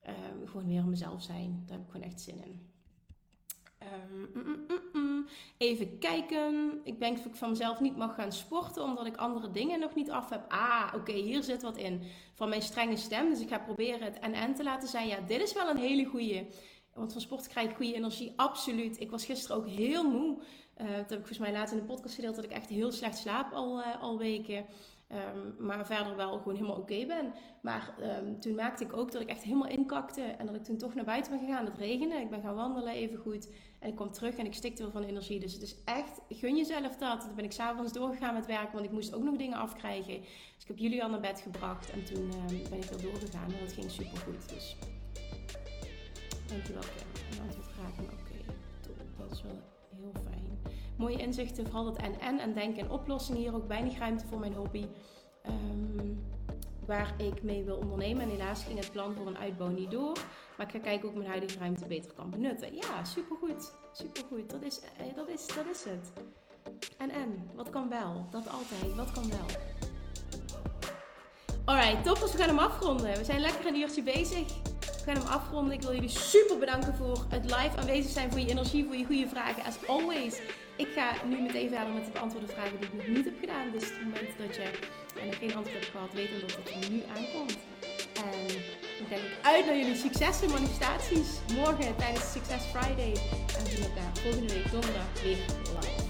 uh, gewoon weer mezelf zijn. Daar heb ik gewoon echt zin in. Ehm, mm, mm, mm, Even kijken. Ik denk dat ik van mezelf niet mag gaan sporten omdat ik andere dingen nog niet af heb. Ah, oké, hier zit wat in van mijn strenge stem. Dus ik ga proberen het en en te laten zijn. Ja, dit is wel een hele goede. Want van sport krijg ik goede energie, absoluut. Ik was gisteren ook heel moe. Uh, dat heb ik volgens mij later in de podcast gedeeld dat ik echt heel slecht slaap al, uh, al weken. Um, maar verder wel gewoon helemaal oké ben. Maar um, toen merkte ik ook dat ik echt helemaal inkakte. En dat ik toen toch naar buiten ben gegaan. Het regende. Ik ben gaan wandelen even goed. En ik kwam terug en ik stikte wel van energie. Dus het is echt, gun jezelf dat. Toen ben ik s'avonds doorgegaan met werken. Want ik moest ook nog dingen afkrijgen. Dus ik heb jullie al naar bed gebracht. En toen um, ben ik weer doorgegaan. En dat ging super goed. Dus dankjewel Kim. Een antwoord vragen. Oké, okay, dat is wel heel fijn. Mooie inzichten, vooral dat en-en en denken en oplossingen. Hier ook weinig ruimte voor mijn hobby. Um, waar ik mee wil ondernemen. En helaas ging het plan voor een uitbouw niet door. Maar ik ga kijken hoe ik mijn huidige ruimte beter kan benutten. Ja, supergoed. Supergoed. Dat is, eh, dat is, dat is het. En en, wat kan wel? Dat altijd. Wat kan wel? Alright, toppers, we gaan hem afronden. We zijn lekker een uurtje bezig. We gaan hem afronden. Ik wil jullie super bedanken voor het live aanwezig zijn, voor je energie, voor je goede vragen. As always. Ik ga nu meteen verder met de beantwoorden vragen die ik nog niet heb gedaan. Dus het moment dat je nog geen antwoord hebt gehad, weet dan dat het er nu aankomt. En ik kijk uit naar jullie successen, manifestaties. Morgen tijdens Success Friday. En we zien elkaar volgende week donderdag weer live.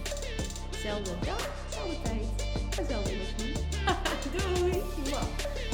Zelfde dag, zelfde tijd, dezelfde energie. Doei!